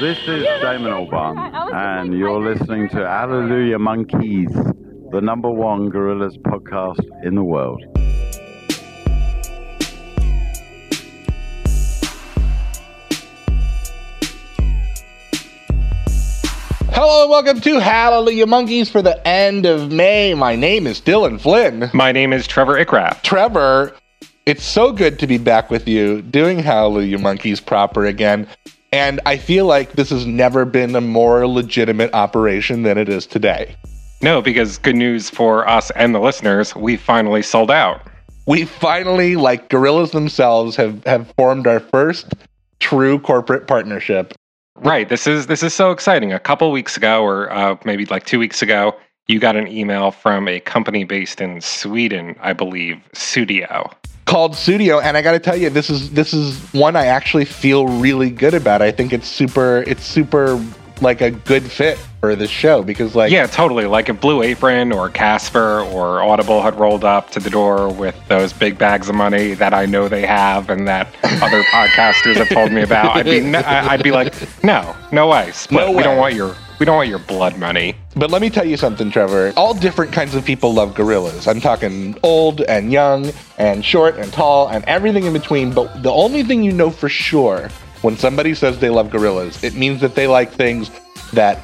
This is Damon Albarn, and you're listening to Hallelujah Monkeys, the number one Gorillaz podcast in the world. Hello and welcome to Hallelujah Monkeys for the end of May. My name is Dylan Flynn. My name is Trevor Ickraft. Trevor, it's so good to be back with you doing Hallelujah Monkeys proper again. And I feel like this has never been a more legitimate operation than it is today. No, because good news for us and the listeners, we finally sold out. We finally, like gorillas themselves, have, have formed our first true corporate partnership. Right. This is this is so exciting. A couple weeks ago, or uh, maybe like two weeks ago, you got an email from a company based in Sweden, I believe, Sudio. Called Sudio, and I got to tell you, this is this is one I actually feel really good about. I think it's super, it's super like a good fit for this show because like Yeah, totally. Like if Blue Apron or Casper or Audible had rolled up to the door with those big bags of money that I know they have and that other podcasters have told me about, I'd be no, I'd be like, no, no way, split. No We don't want your we don't want your blood money. But let me tell you something, Trevor. All different kinds of people love gorillas. I'm talking old and young and short and tall and everything in between. But the only thing you know for sure when somebody says they love gorillas, it means that they like things that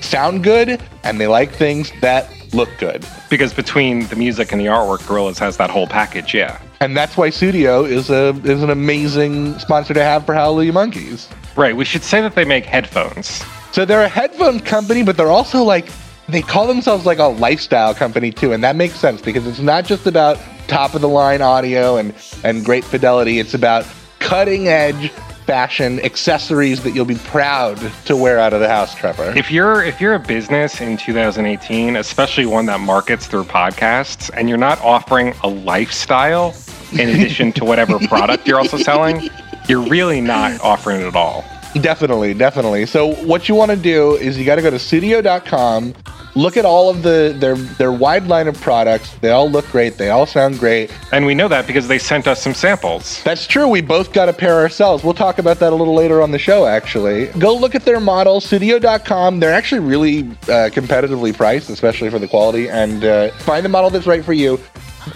sound good and they like things that look good. Because between the music and the artwork, Gorillaz has that whole package. Yeah. And that's why Sudio is a is an amazing sponsor to have for Hallelujah Monkeys. Right. We should say that they make headphones. So they're a headphone company, but they're also like they call themselves like a lifestyle company too, and that makes sense because it's not just about top of the line audio and and great fidelity. It's about cutting edge fashion accessories that you'll be proud to wear out of the house, Trevor. If you're if you're a business in 2018, especially one that markets through podcasts, and you're not offering a lifestyle in addition to whatever product you're also selling, you're really not offering it at all. Definitely, definitely. So what you want to do is you got to go to sudio.com, look at all of the their their wide line of products. They all look great. They all sound great. And we know that because they sent us some samples. That's true. We both got a pair ourselves. We'll talk about that a little later on the show, actually. Go look at their model, sudio.com. They're actually really uh, competitively priced, especially for the quality, and uh, find the model that's right for you.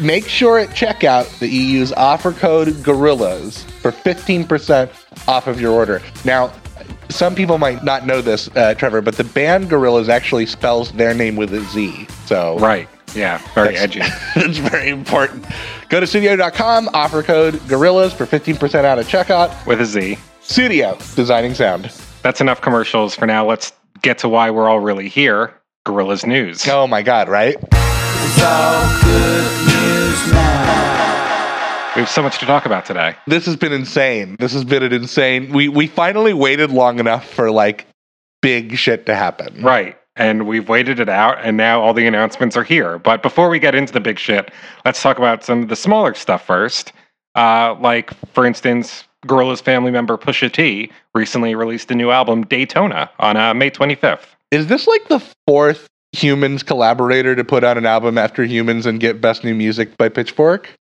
Make sure at checkout that you use offer code GORILLAZ for 15% off of your order. Now, some people might not know this, uh, Trevor, but the band Gorillaz actually spells their name with a Z. So Right. Yeah. Very That's- edgy. That's very important. Go to sudio.com, offer code GORILLAZ for 15% out of checkout. With a Z. Sudio, designing sound. That's enough commercials for now. Let's get to why we're all really here. Gorillaz News. Oh my God, right? We have so much to talk about today. This has been insane. This has been an insane. We we finally waited long enough for like big shit to happen. Right. And we've waited it out, and now all the announcements are here. But before we get into the big shit, let's talk about some of the smaller stuff first. Uh, like, for instance, Gorillaz family member Pusha T recently released a new album, Daytona, on uh, May 25th. Is this like the fourth Humanz collaborator to put out an album after Humanz and get Best New Music by Pitchfork?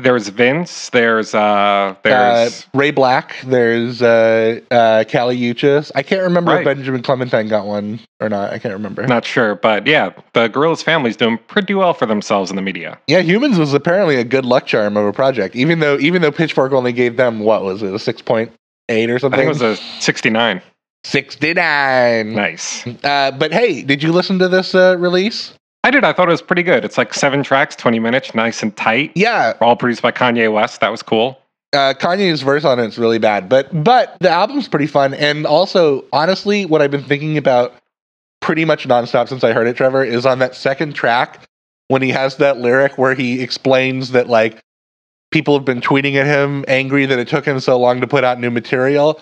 There's Vince. There's uh, Uh, Ray Black. There's uh, uh, Kali Uchis. I can't remember if Benjamin Clementine got one or not. I can't remember. not sure, but yeah, the Gorillaz family's doing pretty well for themselves in the media. Yeah, Humanz was apparently a good luck charm of a project, even though even though Pitchfork only gave them what was it a six point eight or I something? think it was a 69. sixty nine. Nice. Uh, but hey, did you listen to this uh, release? I did. I thought it was pretty good. It's like seven tracks, 20 minutes, nice and tight. Yeah, All produced by Kanye West. That was cool. uh, Kanye's verse on it's really bad, but but the album's pretty fun. And also, honestly, what I've been thinking about pretty much nonstop since I heard it, Trevor, is on that second track when he has that lyric where he explains that like people have been tweeting at him angry that it took him so long to put out new material.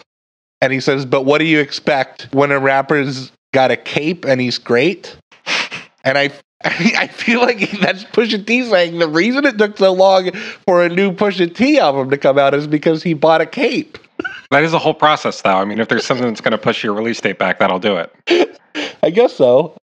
And he says, But what do you expect when a rapper's got a cape and he's great? And I I feel like that's Pusha T saying the reason it took so long for a new Pusha T album to come out is because he bought a cape. That is a whole process, though. I mean, if there's something that's going to push your release date back, that'll do it. I guess so.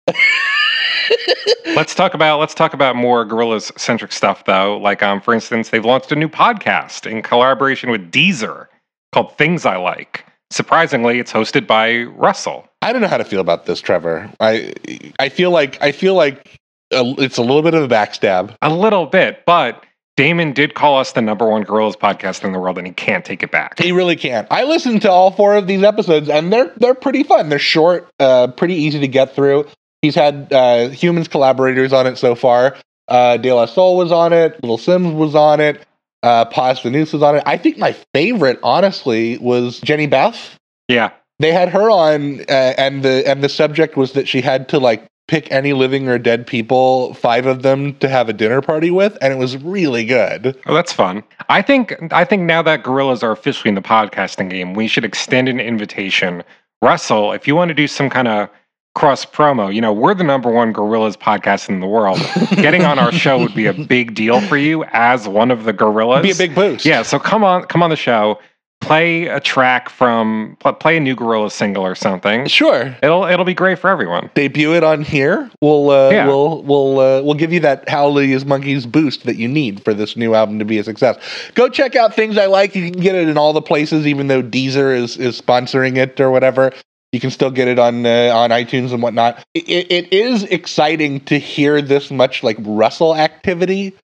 let's talk about let's talk about more Gorillaz centric stuff, though. Like, um, for instance, they've launched a new podcast in collaboration with Deezer called "Things I Like." surprisingly, it's hosted by Russell. I don't know how to feel about this, Trevor. I I feel like I feel like it's a little bit of a backstab. A little bit, but Damon did call us the number one Gorillaz podcast in the world, and he can't take it back. He really can't. I listened to all four of these episodes, and they're they're pretty fun. They're short, uh, pretty easy to get through. He's had uh, Humanz collaborators on it so far. Uh, De La Soul was on it. Little Simz was on it. Uh, Posdnuos was on it. I think my favorite, honestly, was Jehnny Beth. Yeah, They had her on, uh, and the and the subject was that she had to like pick any living or dead people, five of them, to have a dinner party with, and it was really good. Oh, that's fun. I think I think now that Gorillaz are officially in the podcasting game, we should extend an invitation. Russell, if you want to do some kind of cross promo, you know, we're the number one Gorillaz podcast in the world. Getting on our show would be a big deal for you as one of the Gorillaz. It'd Be a big boost. Yeah, so come on come on the show. Play a track from play a new gorilla single or something. sure. It'll it'll be great for everyone. debut it on here. We'll uh, Yeah. we'll we'll uh, we'll give you that Hallelujah's Monkeys boost that you need for this new album to be a success. Go check out things I like. You can get it in all the places, even though Deezer is is sponsoring it or whatever. You can still get it on uh, on iTunes and whatnot. It, it is exciting to hear this much like Russell activity,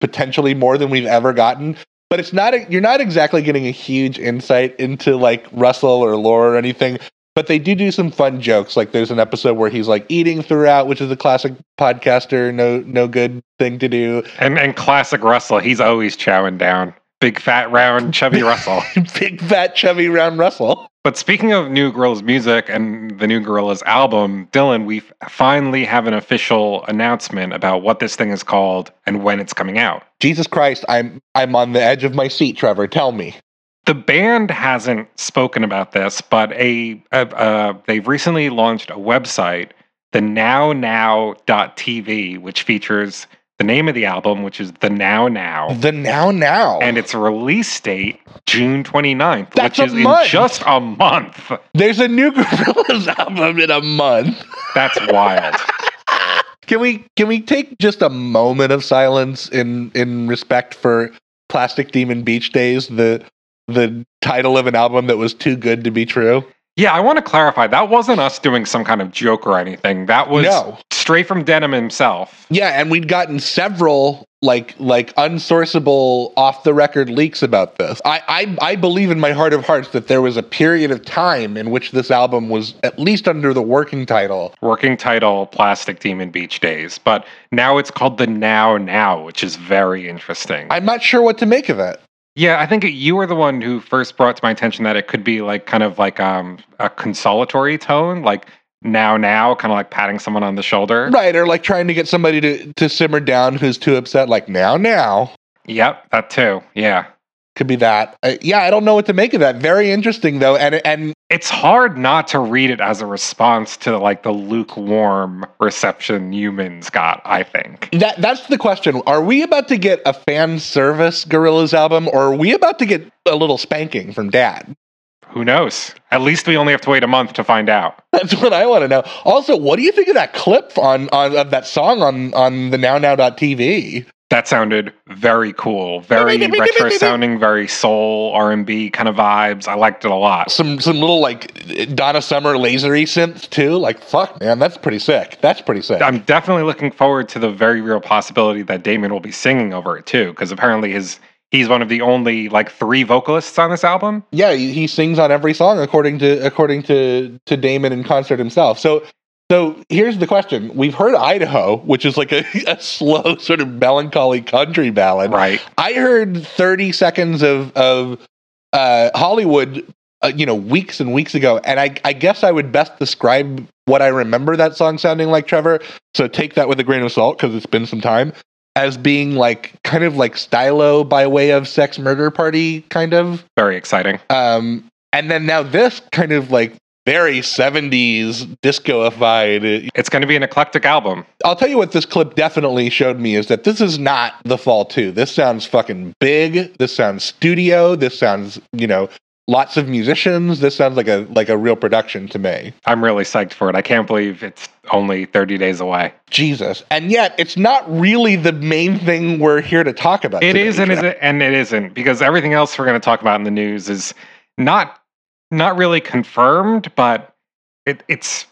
potentially more than we've ever gotten. But it's not a, you're not exactly getting a huge insight into like Russell or lore or anything but they do do some fun jokes. Like there's an episode where he's like eating throughout, which is a classic podcaster no no good thing to do. And and classic Russell, he's always chowing down. Big fat round chubby Russell. Big fat chubby round Russell. But speaking of New Gorillaz music and the New Gorillaz album, Dylan, we finally have an official announcement about what this thing is called and when it's coming out. Jesus Christ, I'm I'm on the edge of my seat, Trevor. Tell me. The band hasn't spoken about this, but a, a uh, they've recently launched a website, the NowNow.tv, which features the name of the album, which is the Now Now. The now now. and its release date June 29th, That's which is in just a month. there's a new Gorillaz album in a month. That's wild. Can we can we take just a moment of silence in in respect for Plastic Demon Beach Days, the the title of an album that was too good to be true? Yeah, I want to clarify that wasn't us doing some kind of joke or anything. That was No. straight from Damon himself. Yeah, and we'd gotten several like like unsourceable off the record leaks about this. I, I I believe in my heart of hearts that there was a period of time in which this album was at least under the working title. Working title Plastic Demon Beach Days, but now it's called the Now Now, which is very interesting. I'm not sure what to make of it. Yeah, I think you were the one who first brought to my attention that it could be like kind of like um, a consolatory tone, like now now, kind of like patting someone on the shoulder. Right, or like trying to get somebody to, to simmer down who's too upset, like now, now. Yep, that too. Yeah. Could be that. Uh, yeah, I don't know what to make of that. Very interesting though, and and it's hard not to read it as a response to like the lukewarm reception Humanz got i think that that's the question. Are we about to get a fan service Gorillaz album, or are we about to get a little spanking from Dad? who knows at least we only have to wait a month to find out That's what I want to know. Also, what do you think of that clip on, on of that song on on the now now.tv? That sounded very cool very retro sounding very soul r&b kind of vibes i liked it a lot Some some little like Donna Summer lasery synth too. Like fuck, man, that's pretty sick. That's pretty sick. i'm definitely looking forward to the very real possibility that damon will be singing over it too because apparently his he's one of the only like three vocalists on this album yeah, he, he sings on every song according to according to to Damon in concert himself. So so here's the question: We've heard Idaho, which is like a, a slow sort of melancholy country ballad. right I heard 30 seconds of of uh, Hollywood, uh, you know, weeks and weeks ago, and I I guess I would best describe what I remember that song sounding like, Trevor. So take that with a grain of salt because it's been some time. As being like kind of like stylo by way of sex murder party kind of very exciting um, and then now this kind of like very 70s discoified. it's going to be an eclectic album I'll tell you what this clip definitely showed me is that this is not the Fall 2. This sounds fucking big. This sounds studio. This sounds, you know, lots of musicians. This sounds like a like a real production to me. I'm really psyched for it. I can't believe it's only 30 days away. Jesus. And yet it's not really the main thing we're here to talk about. It today, is and is and it isn't because everything else we're going to talk about in the news is not not really confirmed, but it, it's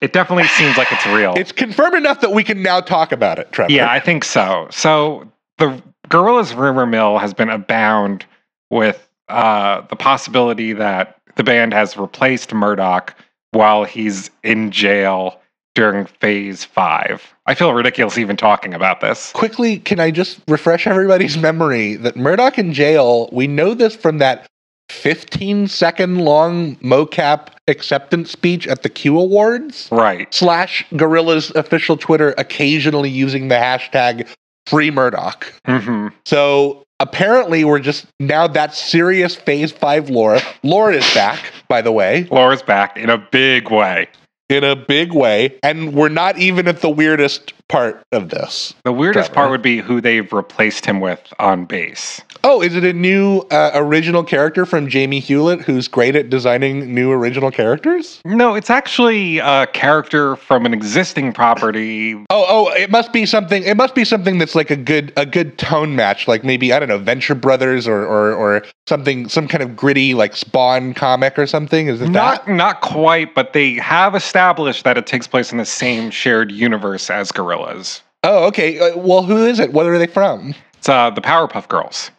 it definitely seems like it's real. It's confirmed enough that we can now talk about it, Trevor. Yeah, I think so. So the Gorillaz rumor mill has been abound with uh, the possibility that the band has replaced Murdoc while he's in jail during phase five. I feel ridiculous even talking about this. Quickly, can I just refresh everybody's memory that Murdoc in jail, we know this from that 15 second long mocap acceptance speech at the Q Awards. Right. Slash Gorillaz official Twitter occasionally using the hashtag free Murdoc. hmm So apparently we're just now that's serious phase five lore. Lore is back, by the way, Laura's back in a big way. In a big way. And we're not even at the weirdest part of this. The weirdest Trevor. part would be who they've replaced him with on bass. Oh, is it a new uh, original character from Jamie Hewlett who's great at designing new original characters? No, it's actually a character from an existing property. Oh, oh, it must be something. It must be something that's like a good, a good tone match, like maybe I don't know, Venture Brothers or or, or something, some kind of gritty like Spawn comic or something. Is it Not that? not quite, but they have established that it takes place in the same shared universe as Gorillaz. Oh, okay. Uh, well, who is it? What are they from? It's uh, the Powerpuff Girls.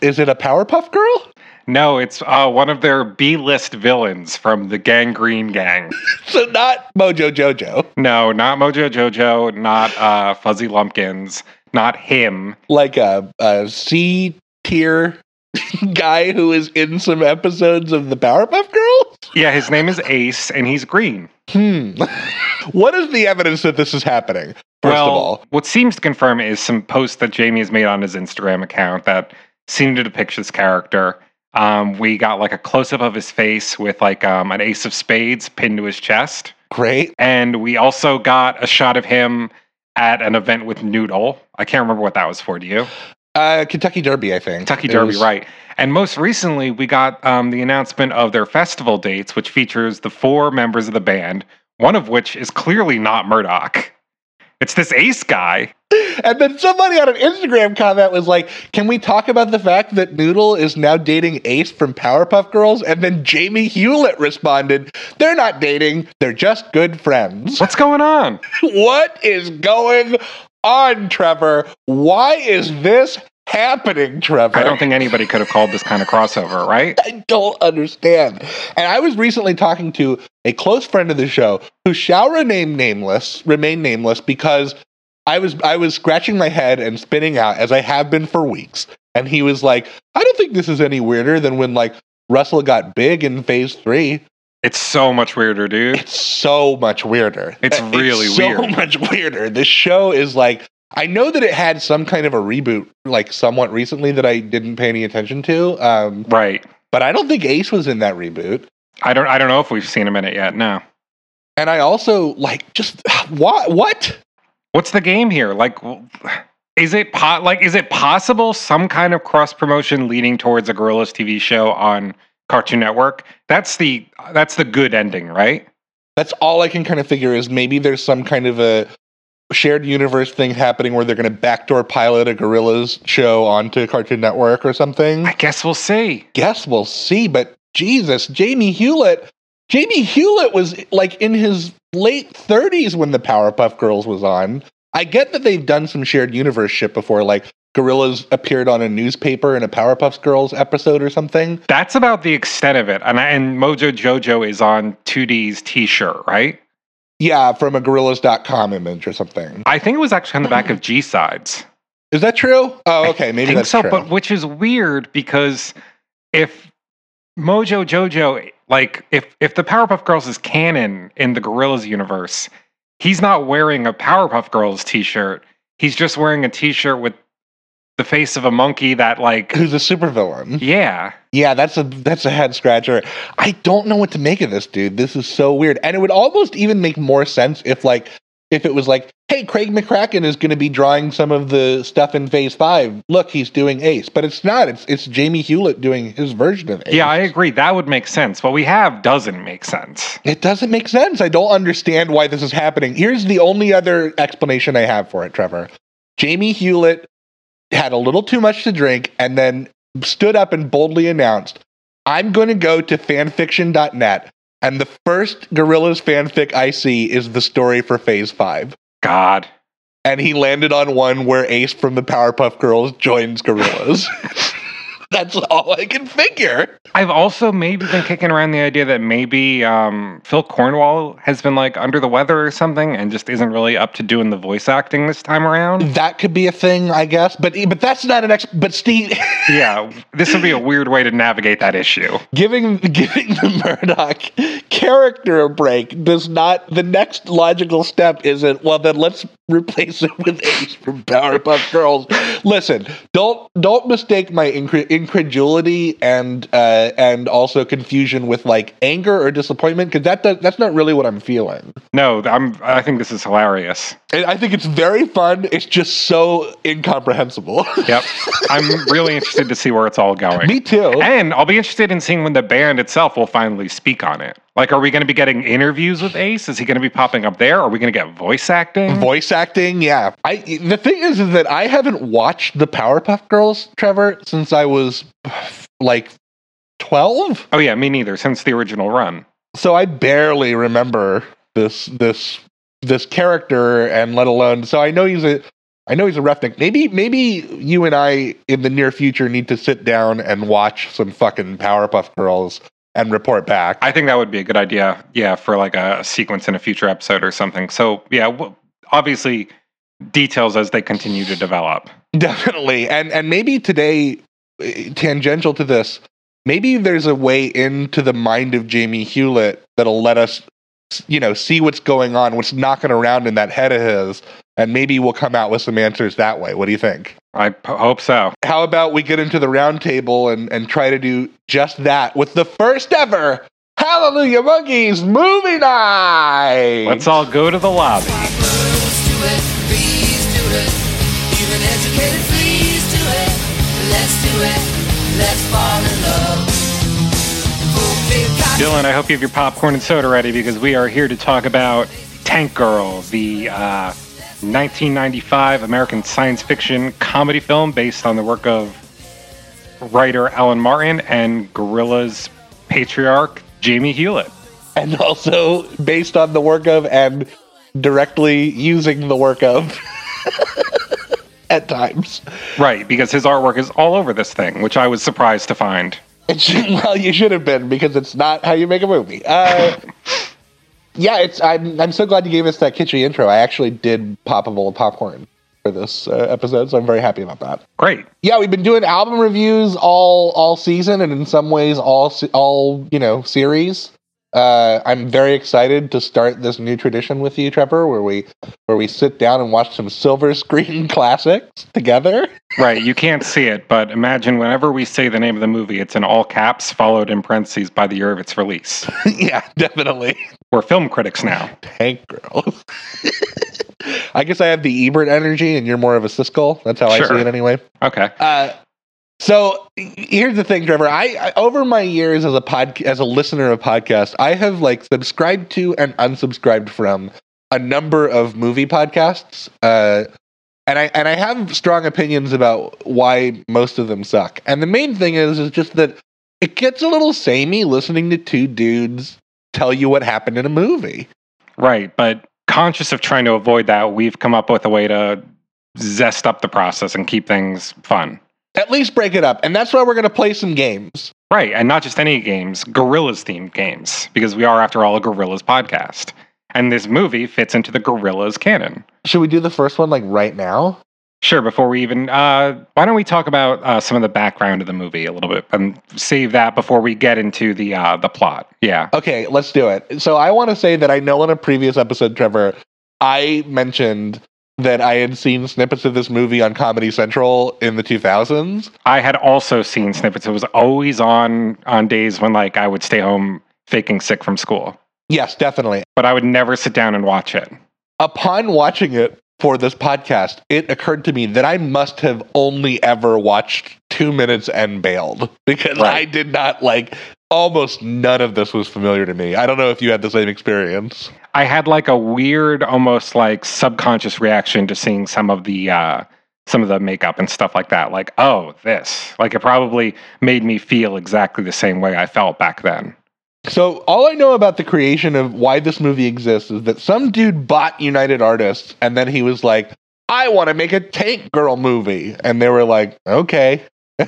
Is it a Powerpuff Girl? No, it's uh, one of their B-list villains from the Gangreen Gang. So not Mojo Jojo, No, not Mojo Jojo, not uh, Fuzzy Lumpkins, not him. like a, a C tier guy who is in some episodes of the Powerpuff Girls. Yeah, his name is Ace, and he's green. Hmm. what is the evidence that this is happening? First well, of all, what seems to confirm is some posts that Jamie has made on his Instagram account that seem to depict this character. Um, we got like a close up of his face with like um, an ace of spades pinned to his chest. great. And we also got a shot of him at an event with Noodle. I can't remember what that was for. Do you? Uh, Kentucky Derby, I think. Kentucky Derby, was- right. And most recently, we got um, the announcement of their festival dates, which features the four members of the band, one of which is clearly not Murdoc. It's this ace guy. And then somebody on an Instagram comment was like, "Can we talk about the fact that Noodle is now dating Ace from Powerpuff Girls?" And then Jamie Hewlett responded, "They're not dating; they're just good friends." What's going on? what is going on, Trevor? Why is this happening, Trevor? I don't think anybody could have called this kind of crossover, right? I don't understand. And I was recently talking to a close friend of the show who shall remain nameless, remain nameless, because I was I was scratching my head and spinning out as I have been for weeks. And he was like, I don't think this is any weirder than when like Russell got big in phase three. It's so much weirder, dude. It's so much weirder. It's really so weird. much weirder. This show is like I know that it had some kind of a reboot like somewhat recently that I didn't pay any attention to. Um, Right. but I don't think Ace was in that reboot. I don't. I don't know if we've seen him in it yet. No. And I also like just what what? What's the game here? Like, is it po- like is it possible some kind of cross promotion leading towards a Gorillaz TV show on Cartoon Network? That's the that's the good ending, right? That's all I can kind of figure is maybe there's some kind of a shared universe thing happening where they're going to backdoor pilot a Gorillaz show onto Cartoon Network or something. I guess we'll see. guess we'll see. But Jesus, Jamie Hewlett. Jamie Hewlett was like in his late 30s when the Powerpuff Girls was on. I get that they've done some shared universe shit before, like Gorillaz appeared on a newspaper in a Powerpuff Girls episode or something. That's about the extent of it. And I, and Mojo Jojo is on 2D's T-shirt, right? Yeah, from a gorillaz.com image or something. I think it was actually on the back of G Sides. Is that true? Oh, okay, maybe I think that's so, true. but which is weird because if Mojo Jojo, like if if the Powerpuff Girls is canon in the Gorillaz universe, he's not wearing a Powerpuff Girls t-shirt. He's just wearing a t-shirt with the face of a monkey that like Who's a supervillain? yeah. Yeah, that's a that's a head scratcher. I don't know what to make of this, dude. This is so weird. And it would almost even make more sense if like if it was like, hey, Craig McCracken is going to be drawing some of the stuff in Phase Five. Look, he's doing Ace, but it's not. It's it's Jamie Hewlett doing his version of Ace. Yeah, I agree. That would make sense. What we have doesn't make sense. It doesn't make sense. I don't understand why this is happening. Here's the only other explanation I have for it, Trevor. Jamie Hewlett had a little too much to drink and then stood up and boldly announced, I'm going to go to fanfiction.net, and the first Gorillaz fanfic I see is the story for Phase 5. God. And he landed on one where Ace from the Powerpuff Girls joins Gorillaz. That's all I can figure. I've also maybe been kicking around the idea that maybe um, Phil Cornwell has been like under the weather or something and just isn't really up to doing the voice acting this time around. That could be a thing, I guess. But but that's not an ex. But Steve, yeah, this would be a weird way to navigate that issue. giving giving the Murdoc character a break does not. The next logical step isn't. Well, then let's replace it with Ace from Powerpuff Girls. Listen, don't don't mistake my incre- incredulity and uh, and also confusion with like anger or disappointment because that does, that's not really what I'm feeling. No, I'm. I think this is hilarious. And I think it's very fun. It's just so incomprehensible. Yep, I'm really interested to see where it's all going. Me too. And I'll be interested in seeing when the band itself will finally speak on it. Like, are we going to be getting interviews with Ace? Is he going to be popping up there? Are we going to get voice acting? Voice acting, yeah. I the thing is, is that I haven't watched the Powerpuff Girls, Trevor, since I was like twelve. Oh yeah, me neither. Since the original run. So I barely remember this this this character, and let alone. So I know he's a. I know he's a roughneck. Maybe, maybe you and I in the near future need to sit down and watch some fucking Powerpuff Girls and report back. I think that would be a good idea. Yeah, for like a sequence in a future episode or something. So yeah, w- obviously details as they continue to develop. Definitely. And and maybe today eh, tangential to this, maybe there's a way into the mind of Jamie Hewlett that'll let us you know, see what's going on, what's knocking around in that head of his, and maybe we'll come out with some answers that way. What do you think? I p- hope so. How about we get into the round table and, and try to do just that with the first ever Hallelujah Monkeys movie night? Let's all go to the lobby. Birds do it, bees do it, even educated fleas do it. Let's do it, let's fall in love. Dylan, I hope you have your popcorn and soda ready because we are here to talk about Tank Girl, the uh, 1995 American science fiction comedy film based on the work of writer Alan Martin and Gorillaz patriarch Jamie Hewlett. and also based on the work of and directly using the work of at times. Right, because his artwork is all over this thing, which I was surprised to find. It should, well, you should have been because it's not how you make a movie. Uh, yeah, it's. I'm. I'm so glad you gave us that kitschy intro. I actually did pop a bowl of popcorn for this uh, episode, so I'm very happy about that. Great. Yeah, we've been doing album reviews all all season, and in some ways, all all you know series. Uh, I'm very excited to start this new tradition with you, Trevor, where we where we sit down and watch some silver screen classics together. Right, you can't see it, but imagine whenever we say the name of the movie, it's in all caps, followed in parentheses by the year of its release. yeah, definitely. We're film critics now. Tank Girl. I guess I have the Ebert energy, and you're more of a Siskel. That's how I see it, anyway. Okay. Uh, so here's the thing, Trevor. I, I over my years as a pod as a listener of podcasts, I have like subscribed to and unsubscribed from a number of movie podcasts. Uh, and I and I have strong opinions about why most of them suck. And the main thing is is just that it gets a little samey listening to two dudes tell you what happened in a movie. Right, but conscious of trying to avoid that, we've come up with a way to zest up the process and keep things fun. At least break it up. And that's why we're going to play some games. Right, and not just any games, Gorillaz themed games, because we are, after all, a Gorillaz podcast. And this movie fits into the Gorillaz canon. Should we do the first one like right now? Sure, before we even, uh, why don't we talk about uh, some of the background of the movie a little bit and save that before we get into the uh, the plot? Yeah. Okay, let's do it. So I want to say that I know in a previous episode, Trevor, I mentioned that I had seen snippets of this movie on Comedy Central in the 2000s. I had also seen snippets. It was always on on days when like I would stay home faking sick from school, Yes, definitely. but I would never sit down and watch it. Upon watching it for this podcast, it occurred to me that I must have only ever watched two minutes and bailed because Right. I did not like almost none of this was familiar to me. I don't know if you had the same experience. I had like a weird, almost like subconscious reaction to seeing some of the uh, some of the makeup and stuff like that. Like, oh, this. Like, it probably made me feel exactly the same way I felt back then. So all I know about the creation of why this movie exists is that some dude bought United Artists and then he was like, I want to make a Tank Girl movie. And they were like, okay.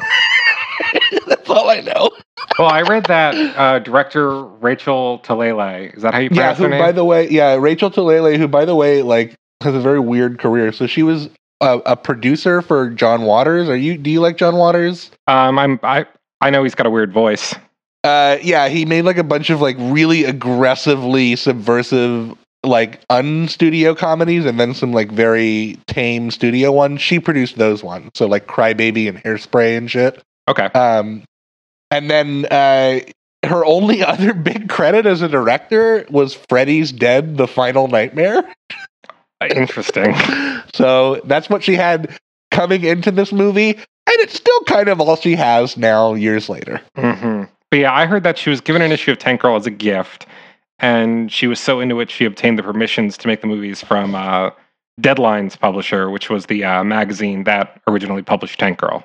That's all I know. Well, I read that uh, director Rachel Talalay. Is that how you Yeah, pronounce who her name? by the way, yeah, Rachel Talalay, who by the way, like has a very weird career. So she was a, a producer for John Waters. Are you do you like John Waters? um, I'm I I know he's got a weird voice. Uh, yeah, he made like a bunch of like really aggressively subversive like unstudio comedies and then some like very tame studio ones. She produced those ones. So like Crybaby and Hairspray and shit. Okay. Um and then uh her only other big credit as a director was Freddy's Dead, The Final Nightmare. Interesting. So that's what she had coming into this movie, and it's still kind of all she has now years later. hmm But yeah, I heard that she was given an issue of Tank Girl as a gift, and she was so into it she obtained the permissions to make the movies from uh, Deadline's publisher, which was the uh, magazine that originally published Tank Girl.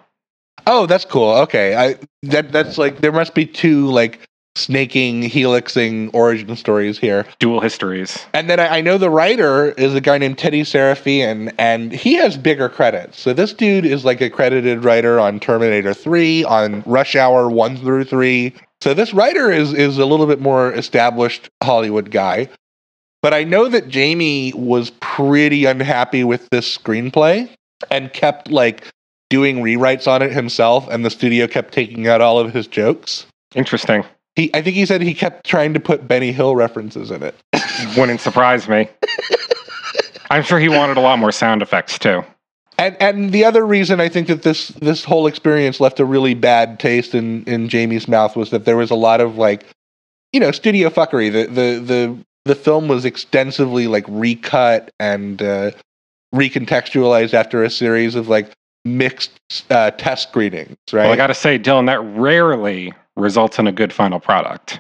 Oh, that's cool. Okay, I that that's like there must be two like snaking, helixing origin stories here. Dual histories. And then I, I know the writer is a guy named Tedi Sarafian, and he has bigger credits. So this dude is like a credited writer on Terminator 3, on Rush Hour 1 through 3. So this writer is is a little bit more established Hollywood guy. But I know that Jamie was pretty unhappy with this screenplay and kept like doing rewrites on it himself, and the studio kept taking out all of his jokes. Interesting. He, I think he said he kept trying to put Benny Hill references in it. Wouldn't surprise me. I'm sure he wanted a lot more sound effects too. And and the other reason I think that this this whole experience left a really bad taste in in Jamie's mouth was that there was a lot of like, you know, studio fuckery. The the the the film was extensively like recut and uh, recontextualized after a series of like mixed uh, test screenings, right? Well, I got to say, Dylan, that rarely results in a good final product.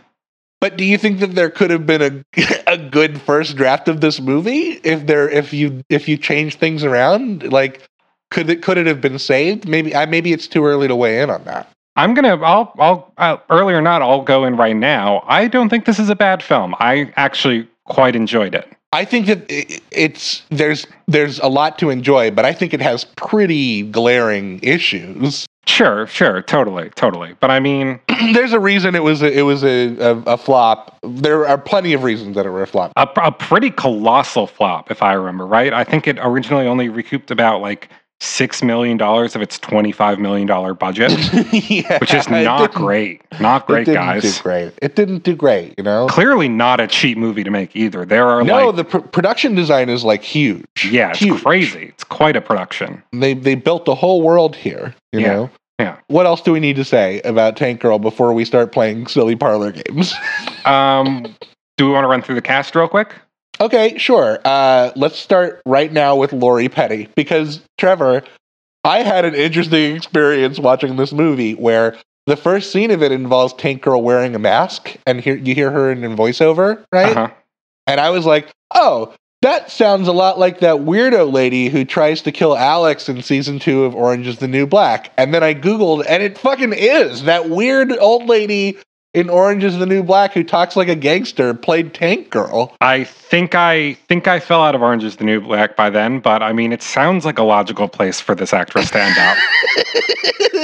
But do you think that there could have been a a good first draft of this movie if there if you if you change things around? Like, could it could it have been saved? Maybe I maybe it's too early to weigh in on that. I'm gonna. I'll. I'll. Uh, early or not, I'll go in right now. I don't think this is a bad film. I actually quite enjoyed it. I think that it's there's there's a lot to enjoy, but I think it has pretty glaring issues. Sure, sure, totally, totally. But I mean, there's a reason it was a, it was a, a, a flop. There are plenty of reasons that it were a flop. a, a pretty colossal flop, if I remember right. I think it originally only recouped about like six million dollars of its twenty-five million dollar budget, yeah, which is not didn't- great. Not it great, didn't guys. Do great. It didn't do great. You know. Clearly, not a cheap movie to make either. There are No, like, the pr- production design is like huge. yeah, it's huge. crazy. It's quite a production. They they built the whole world here. You Yeah, know. yeah. What else do we need to say about Tank Girl before we start playing silly parlor games? Um, do we want to run through the cast real quick? Okay, sure. Uh, let's start right now with Lori Petty because Trevor, I had an interesting experience watching this movie where the first scene of it involves Tank Girl wearing a mask, and here you hear her in a voiceover, right? Uh-huh. And I was like, oh. That sounds a lot like that weirdo lady who tries to kill Alex in season two of Orange is the New Black. And then I Googled, and it fucking is that weird old lady in Orange is the New Black who talks like a gangster played Tank Girl. I think I think I fell out of Orange is the New Black by then, but I mean, it sounds like a logical place for this actress to end up.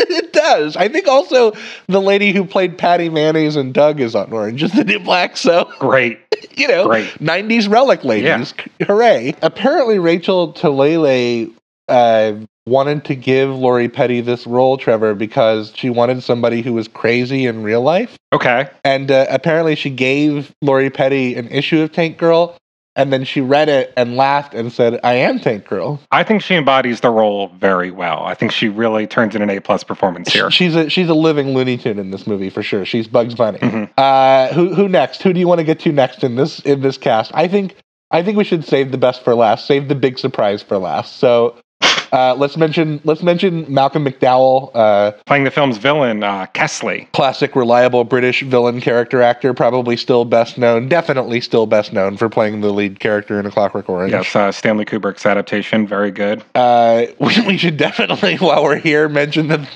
it does. I think also the lady who played Patty Mayonnaise and Doug is on Orange is the New Black. So, Great. you know, Great. 90s relic ladies. Hooray. Apparently, Rachel Talalay uh, wanted to give Lori Petty this role, Trevor, because she wanted somebody who was crazy in real life. Okay. And uh, apparently, she gave Lori Petty an issue of Tank Girl. And then she read it and laughed and said, I am Tank Girl. I think she embodies the role very well. I think she really turns in an A plus performance here. She's a she's a living Looney Tune in this movie for sure. She's Bugs Bunny. Mhm. Uh, who who next? Who do you want to get to next in this in this cast? I think I think we should save the best for last. Save the big surprise for last. So Uh, let's mention let's mention Malcolm McDowell, uh, Playing the film's villain, uh, Kesslee. classic, reliable British villain character actor, probably still best known, definitely still best known for playing the lead character in A Clockwork Orange. Yes, uh, Stanley Kubrick's adaptation. Very good. Uh, we, we should definitely, while we're here, mention that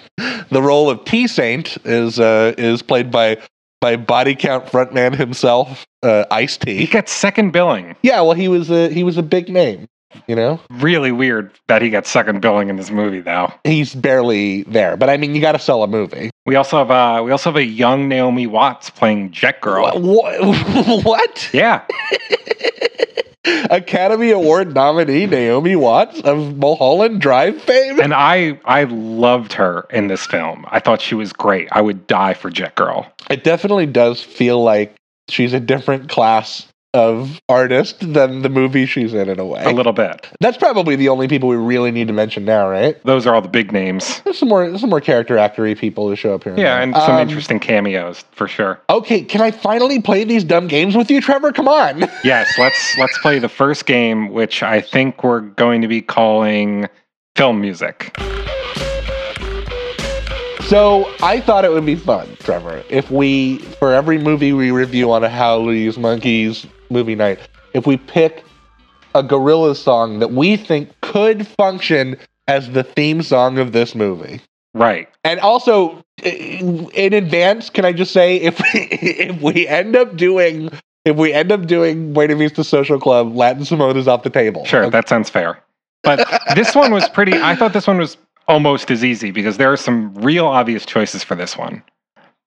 the role of T Saint is uh, is played by by body count frontman himself, uh, Ice T. He got second billing. Yeah, well, he was a he was a big name. You know, Really weird that he gets second billing in this movie, though. he's barely there, but I mean, you got to sell a movie. We also have uh, we also have a young Naomi Watts playing Jet Girl. What? what? Yeah, Academy Award nominee Naomi Watts of Mulholland Drive fame. and I I loved her in this film. I thought she was great. I would die for Jet Girl. It definitely does feel like she's a different class of artist than the movie she's in in a way. A little bit. That's probably the only people we really need to mention now, right? Those are all the big names. There's some more, some more character actory people who show up here. Yeah, and some Um, interesting cameos for sure. Okay, can I finally play these dumb games with you, Trevor? Come on. Yes, let's let's play the first game, which I think we're going to be calling film music. So I thought it would be fun, Trevor, if we, for every movie we review on a Howley's Monkeys movie night, if we pick a Gorillaz song that we think could function as the theme song of this movie. Right. And also, in advance, can I just say if we, if we end up doing if we end up doing Buena Vista Social Club, Latin Simone is off the table. Sure, Okay. that sounds fair. But this one was pretty I thought this one was almost as easy because there are some real obvious choices for this one.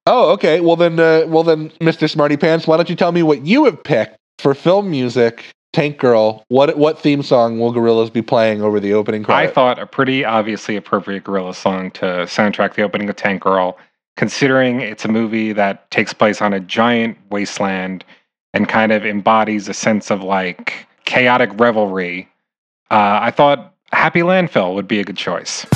Oh, okay. Well then, uh, well then, Mr. Smarty Pants, why don't you tell me what you have picked for film music? Tank Girl. What what theme song will Gorillaz be playing over the opening credits? I thought a pretty obviously appropriate gorilla song to soundtrack the opening of Tank Girl, considering it's a movie that takes place on a giant wasteland and kind of embodies a sense of like chaotic revelry. Uh, I thought Happy Landfill would be a good choice.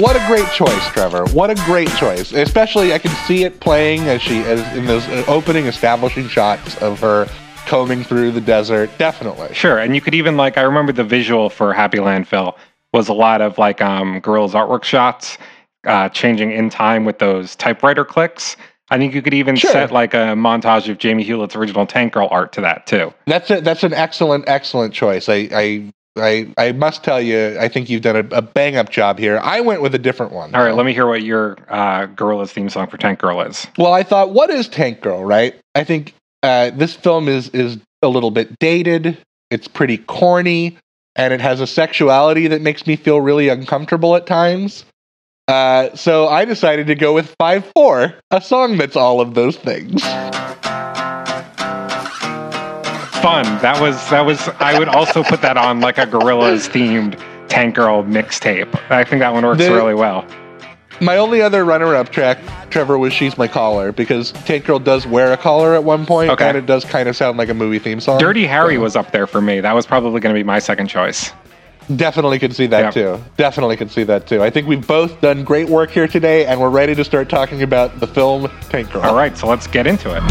What a great choice, Trevor! What a great choice. Especially, I can see it playing as she as in those uh, opening establishing shots of her combing through the desert. Definitely. Sure, and you could even like I remember the visual for Happy Landfill was a lot of like um Gorillaz artwork shots, uh, changing in time with those typewriter clicks. I think you could even Sure. set like a montage of Jamie Hewlett's original Tank Girl art to that too. That's a, that's an excellent excellent choice. I I. I, I must tell you, I think you've done a, a bang up job here. I went with a different one. All right, let me hear what your uh, Gorillaz theme song for Tank Girl is. Well, I thought, what is Tank Girl, right? I think uh, this film is is a little bit dated. It's pretty corny, and it has a sexuality that makes me feel really uncomfortable at times. Uh, so I decided to go with Five Four, a song that's all of those things. Fun. That was that was. I would also put that on like a Gorillaz themed Tank Girl mixtape. I think that one works The- really well. My only other runner-up track, Trevor, was "She's My Collar" because Tank Girl does wear a collar at one point, Okay. and it does kind of sound like a movie theme song. Dirty Harry So- was up there for me. That was probably going to be my second choice. Definitely could see that Yeah. too. Definitely could see that too. I think we've both done great work here today, and we're ready to start talking about the film Tank Girl. All right, so let's get into it.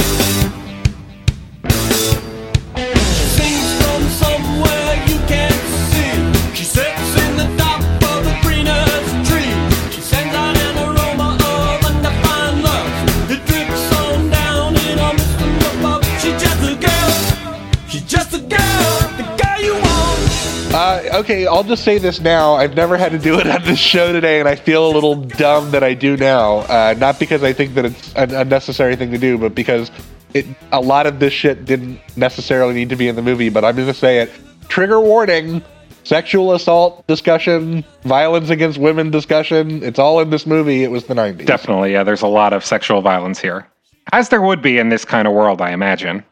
Okay, I'll just say this now. I've never had to do it on this show today, and I feel a little dumb that I do now. Uh, not because I think that it's an unnecessary thing to do, but because it a lot of this shit didn't necessarily need to be in the movie. But I'm going to say it. Trigger warning. Sexual assault discussion, violence against women discussion. It's all in this movie. It was the 90s. Definitely, yeah. There's a lot of sexual violence here, as there would be in this kind of world, I imagine.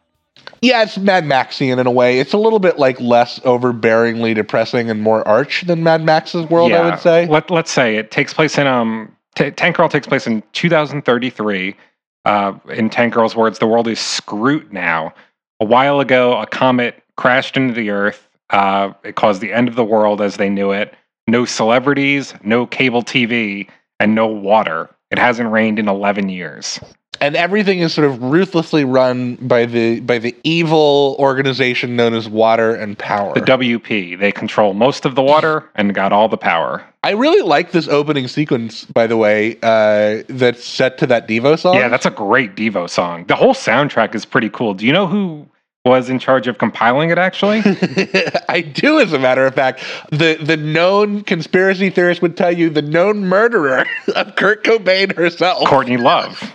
Yeah, it's Mad Maxian in a way. It's a little bit like less overbearingly depressing and more arch than Mad Max's world, I would say. Let, let's say it takes place in um. T- Tank Girl takes place in 2033. Uh, in Tank Girl's words, the world is screwed now. A while ago, a comet crashed into the Earth. Uh, it caused the end of the world as they knew it. No celebrities, no cable TV, and no water. It hasn't rained in 11 years. And everything is sort of ruthlessly run by the by the evil organization known as Water and Power. The WP. They control most of the water and got all the power. I really like this opening sequence, by the way, uh, that's set to that Devo song. Yeah, that's a great Devo song. The whole soundtrack is pretty cool. Do you know who was in charge of compiling it actually? I do, as a matter of fact. The the known conspiracy theorist would tell you the known murderer of Kurt Cobain herself, Courtney Love.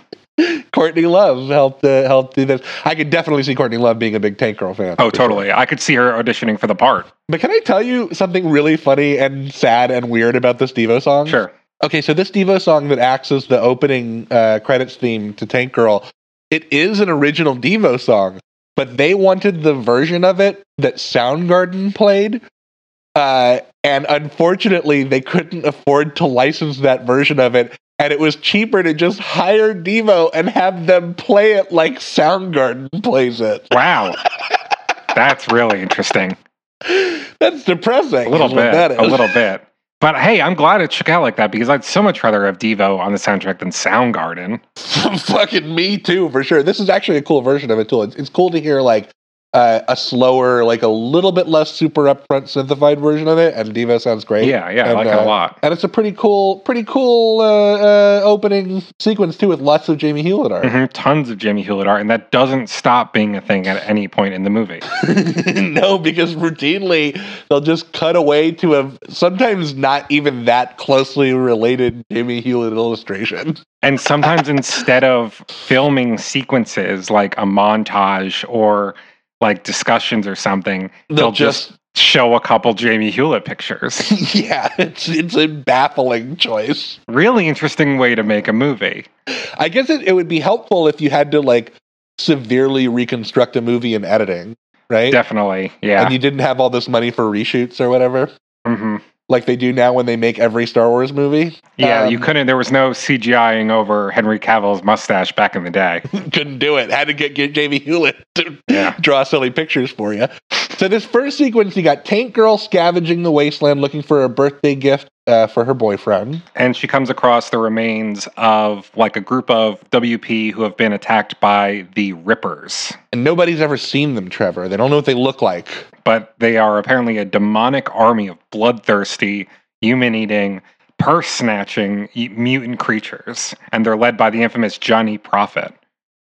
Courtney Love, helped uh, helped do this. I could definitely see Courtney Love being a big Tank Girl fan. Oh, for sure. totally. I could see her auditioning for the part. But can I tell you something really funny and sad and weird about this Devo song? Sure. Okay, so this Devo song that acts as the opening uh, credits theme to Tank Girl, it is an original Devo song, but they wanted the version of it that Soundgarden played. Uh, and unfortunately, they couldn't afford to license that version of it. And it was cheaper to just hire Devo and have them play it like Soundgarden plays it. Wow. That's really interesting. That's depressing. A little bit. A little bit. But hey, I'm glad it shook out like that because I'd so much rather have Devo on the soundtrack than Soundgarden. fucking me too for sure this is actually a cool version of it too it's, it's cool to hear like uh, a slower like a little bit less super upfront synthified version of it and devo sounds great Yeah, yeah, I And, like it uh, a lot. and it's a pretty cool pretty cool uh, uh, opening sequence too with lots of jamie hewlett art hmm Tons of Jamie Hewlett art, and that doesn't stop being a thing at any point in the movie. no because routinely they'll just cut away to a sometimes not even that closely related jamie hewlett illustration And sometimes instead of filming sequences like a montage or like discussions or something, they'll, they'll just just show a couple Jamie Hewlett pictures. yeah it's it's a baffling choice really interesting way to make a movie. I guess it, it would be helpful if you had to like severely reconstruct a movie in editing, right? Definitely. Yeah. And you didn't have all this money for reshoots or whatever, hmm like they do now when they make every Star Wars movie. Yeah, you Um, couldn't. There was no CGIing over Henry Cavill's mustache back in the day. Couldn't do it. Had to get, get Jamie Hewlett to Yeah. draw silly pictures for you. So this first sequence, you got Tank Girl scavenging the wasteland looking for a birthday gift uh, for her boyfriend. And she comes across the remains of like a group of WP who have been attacked by the Rippers. And nobody's ever seen them, Trevor. They don't know what they look like. But they are apparently a demonic army of bloodthirsty, human eating, purse snatching mutant creatures. And they're led by the infamous Johnny Prophet.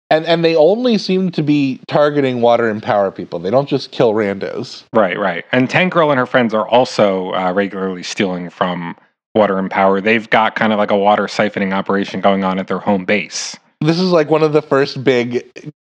And and they only seem to be targeting water and power people. They don't just kill randos. Right, right. And Tank Girl and her friends are also uh, regularly stealing from Water and Power. They've got kind of like a water siphoning operation going on at their home base. This is like one of the first big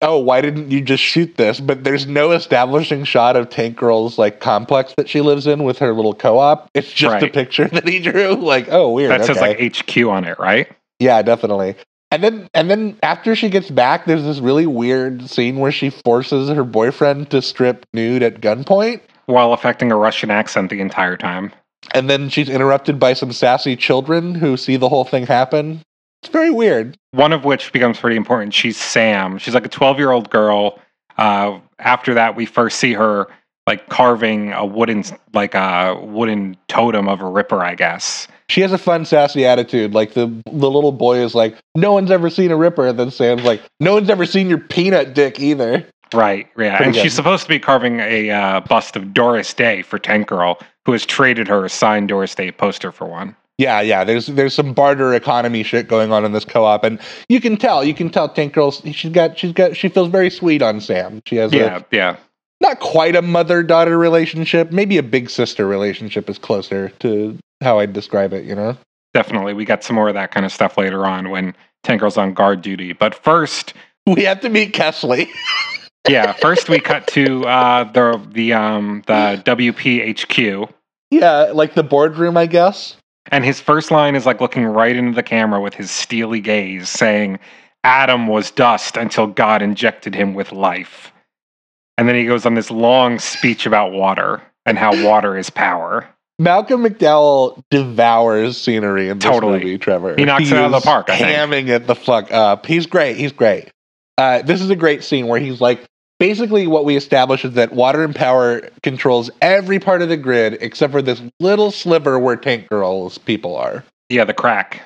oh, why didn't you just shoot this? But there's no establishing shot of Tank Girl's like complex that she lives in with her little co-op. It's just a picture that he drew. Like, oh weird. That says like HQ on it, right? Yeah, definitely. And then and then after she gets back, there's this really weird scene where she forces her boyfriend to strip nude at gunpoint. While affecting a Russian accent the entire time. And then she's interrupted by some sassy children who see the whole thing happen. It's very weird. One of which becomes pretty important. She's Sam. She's like a 12 year old girl. Uh, after that, we first see her like carving a wooden, like a wooden totem of a ripper, I guess. She has a fun, sassy attitude. Like the the little boy is like, "No one's ever seen a ripper," and then Sam's like, "No one's ever seen your peanut dick either." Right, yeah. Pretty and good. she's supposed to be carving a uh, bust of Doris Day for Tank Girl, who has traded her a signed Doris Day poster for one. Yeah, yeah. There's there's some barter economy shit going on in this co-op, and you can tell. You can tell Tank Girl's she's got she's got she feels very sweet on Sam. She has Yeah, a yeah. Not quite a mother daughter relationship. Maybe a big sister relationship is closer to how I'd describe it. You know. Definitely. We got some more of that kind of stuff later on when Tank Girl's on guard duty. But first, We have to meet Kesslee. yeah, first we cut to uh, the the um the WPHQ. yeah, like the boardroom, I guess. And his first line is like looking right into the camera with his steely gaze, saying, Adam was dust until God injected him with life. And then he goes on this long speech about water and how water is power. Malcolm McDowell devours scenery in this Totally. movie, Trevor. He knocks it out of the park, I think. Hamming it the fuck up. He's great. He's great. Uh, this is a great scene where he's like, basically, what we establish is that water and power controls every part of the grid except for this little sliver where Tank Girl's people are. Yeah, the crack.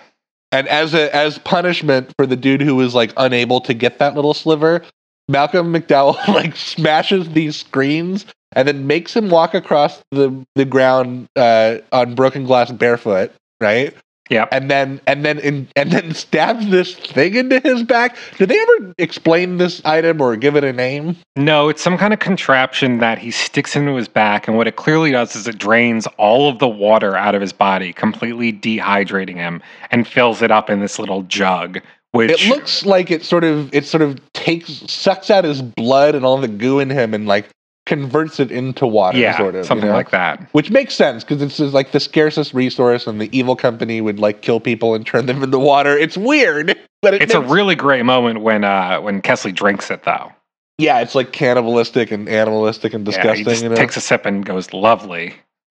And as a as punishment for the dude who was like unable to get that little sliver, Malcolm McDowell like smashes these screens and then makes him walk across the the ground uh, on broken glass barefoot, right? Yeah. And then and then in, and then stabs this thing into his back. Did they ever explain this item or give it a name? No, it's some kind of contraption that he sticks into his back, and what it clearly does is it drains all of the water out of his body, completely dehydrating him, and fills it up in this little jug. Which It looks like it sort of it sort of takes sucks out his blood and all the goo in him and like converts it into water, yeah, sort of something you know? like that. Which makes sense because it's like the scarcest resource, and the evil company would like kill people and turn them into water. It's weird, but it It's a really great moment when uh when Kesslee drinks it though. yeah, it's like cannibalistic and animalistic and yeah, disgusting. he just you know? takes a sip and goes lovely.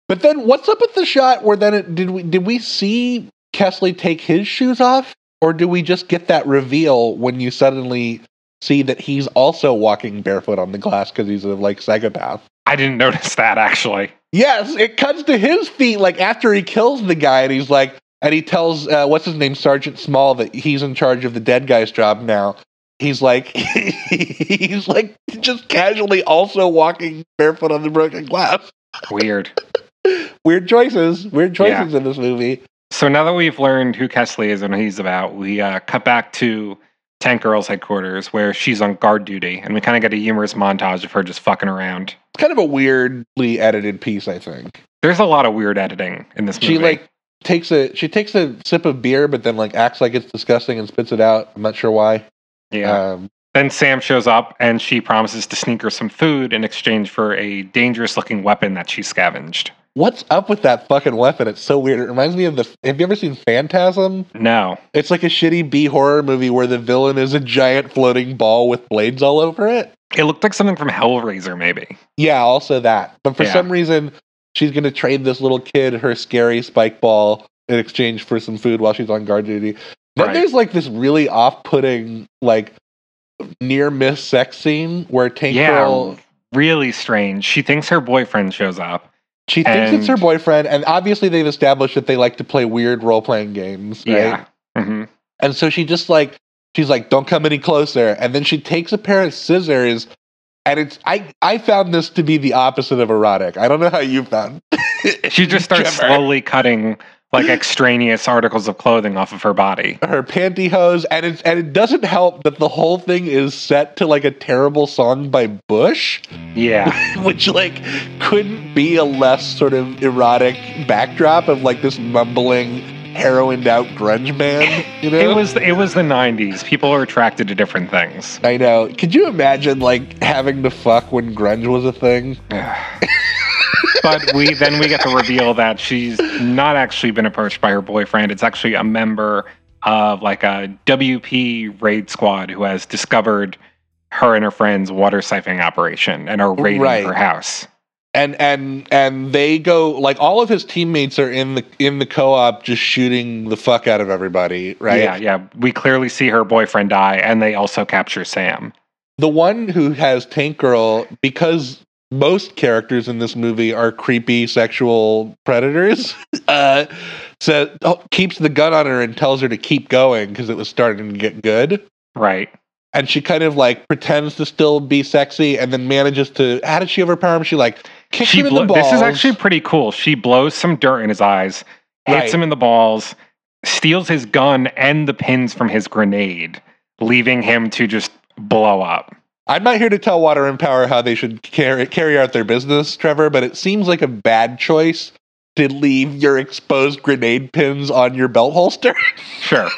But then, what's up with the shot where then it, did we did we see Kesslee take his shoes off, or do we just get that reveal when you suddenly see that he's also walking barefoot on the glass because he's a like psychopath? I didn't notice that actually. Yes, it cuts to his feet like after he kills the guy, and he's like, and he tells uh, what's his name, Sergeant Small, that he's in charge of the dead guy's job now. He's like, he's like just casually also walking barefoot on the broken glass. Weird. Weird choices, weird choices in this movie. So now that we've learned who Kesslee is and what he's about, we uh, cut back to Tank Girl's headquarters where she's on guard duty, and we kind of get a humorous montage of her just fucking around. It's kind of a weirdly edited piece, I think. There's a lot of weird editing in this movie. She like takes a she takes a sip of beer, but then like acts like it's disgusting and spits it out. I'm not sure why. yeah. Um, Then Sam shows up and she promises to sneak her some food in exchange for a dangerous looking weapon that she scavenged. What's up with that fucking weapon? It's so weird. It reminds me of the. Have you ever seen Phantasm? No. It's like a shitty B horror movie where the villain is a giant floating ball with blades all over it. It looked like something from Hellraiser, maybe. Yeah, also that. But for Yeah. some reason, she's going to trade this little kid her scary spike ball in exchange for some food while she's on guard duty. Then Right. there's like this really off-putting, like near miss sex scene where Tank Yeah. Girl Really strange. She thinks her boyfriend shows up. She thinks it's her boyfriend, and obviously they've established that they like to play weird role-playing games, right? Yeah. hmm And so she just like she's like, "Don't come any closer." And then she takes a pair of scissors, and it's I I found this to be the opposite of erotic. I don't know how you found. She just starts Trevor. slowly cutting like extraneous articles of clothing off of her body. her pantyhose, and it and it doesn't help that the whole thing is set to like a terrible song by Bush, Yeah. which like couldn't be a less sort of erotic backdrop of like this mumbling, heroined out grunge band. You know, It was it was the 90s. People are attracted to different things. I know. Could you imagine like having to fuck when grunge was a thing? but we then we get to reveal that she's not actually been approached by her boyfriend. It's actually a member of like a WP raid squad who has discovered her and her friend's water siphoning operation and are raiding Right. her house. and and and they go like all of his teammates are in the in the co-op just shooting the fuck out of everybody right Yeah, yeah. We clearly see her boyfriend die, and they also capture Sam. the one who has tank girl because most characters in this movie are creepy sexual predators uh so oh, keeps the gun on her and tells her to keep going because it was starting to get good Right. and she kind of like pretends to still be sexy and then manages to how did she overpower him she like kicks She him in the balls this is actually pretty cool. She blows some dirt in his eyes, hits Right. him in the balls, steals his gun and the pins from his grenade, leaving him to just blow up. I'm not here to tell Water and Power how they should carry carry out their business, Trevor, but it seems like a bad choice to leave your exposed grenade pins on your belt holster. Sure.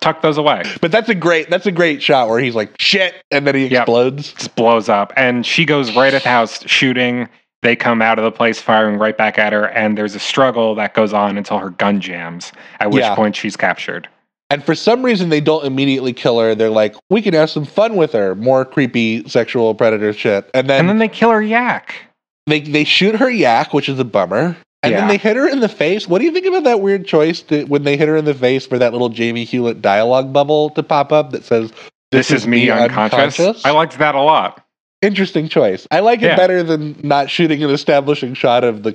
Tuck those away. but that's a great that's a great shot where he's like shit and then he Yep. explodes. Just blows up. And she goes right at the house shooting. They come out of the place firing right back at her. And there's a struggle that goes on until her gun jams, at which Yeah. point she's captured. And for some reason they don't immediately kill her. They're like, we can have some fun with her. More creepy sexual predator shit. And then, And then they kill her yak. they they shoot her yak, which is a bummer. And Yeah. then they hit her in the face. What do you think about that weird choice to, when they hit her in the face for that little Jamie Hewlett dialogue bubble to pop up that says, This, is me unconscious. I liked that a lot. Interesting choice. I like it Yeah. better than not shooting an establishing shot of the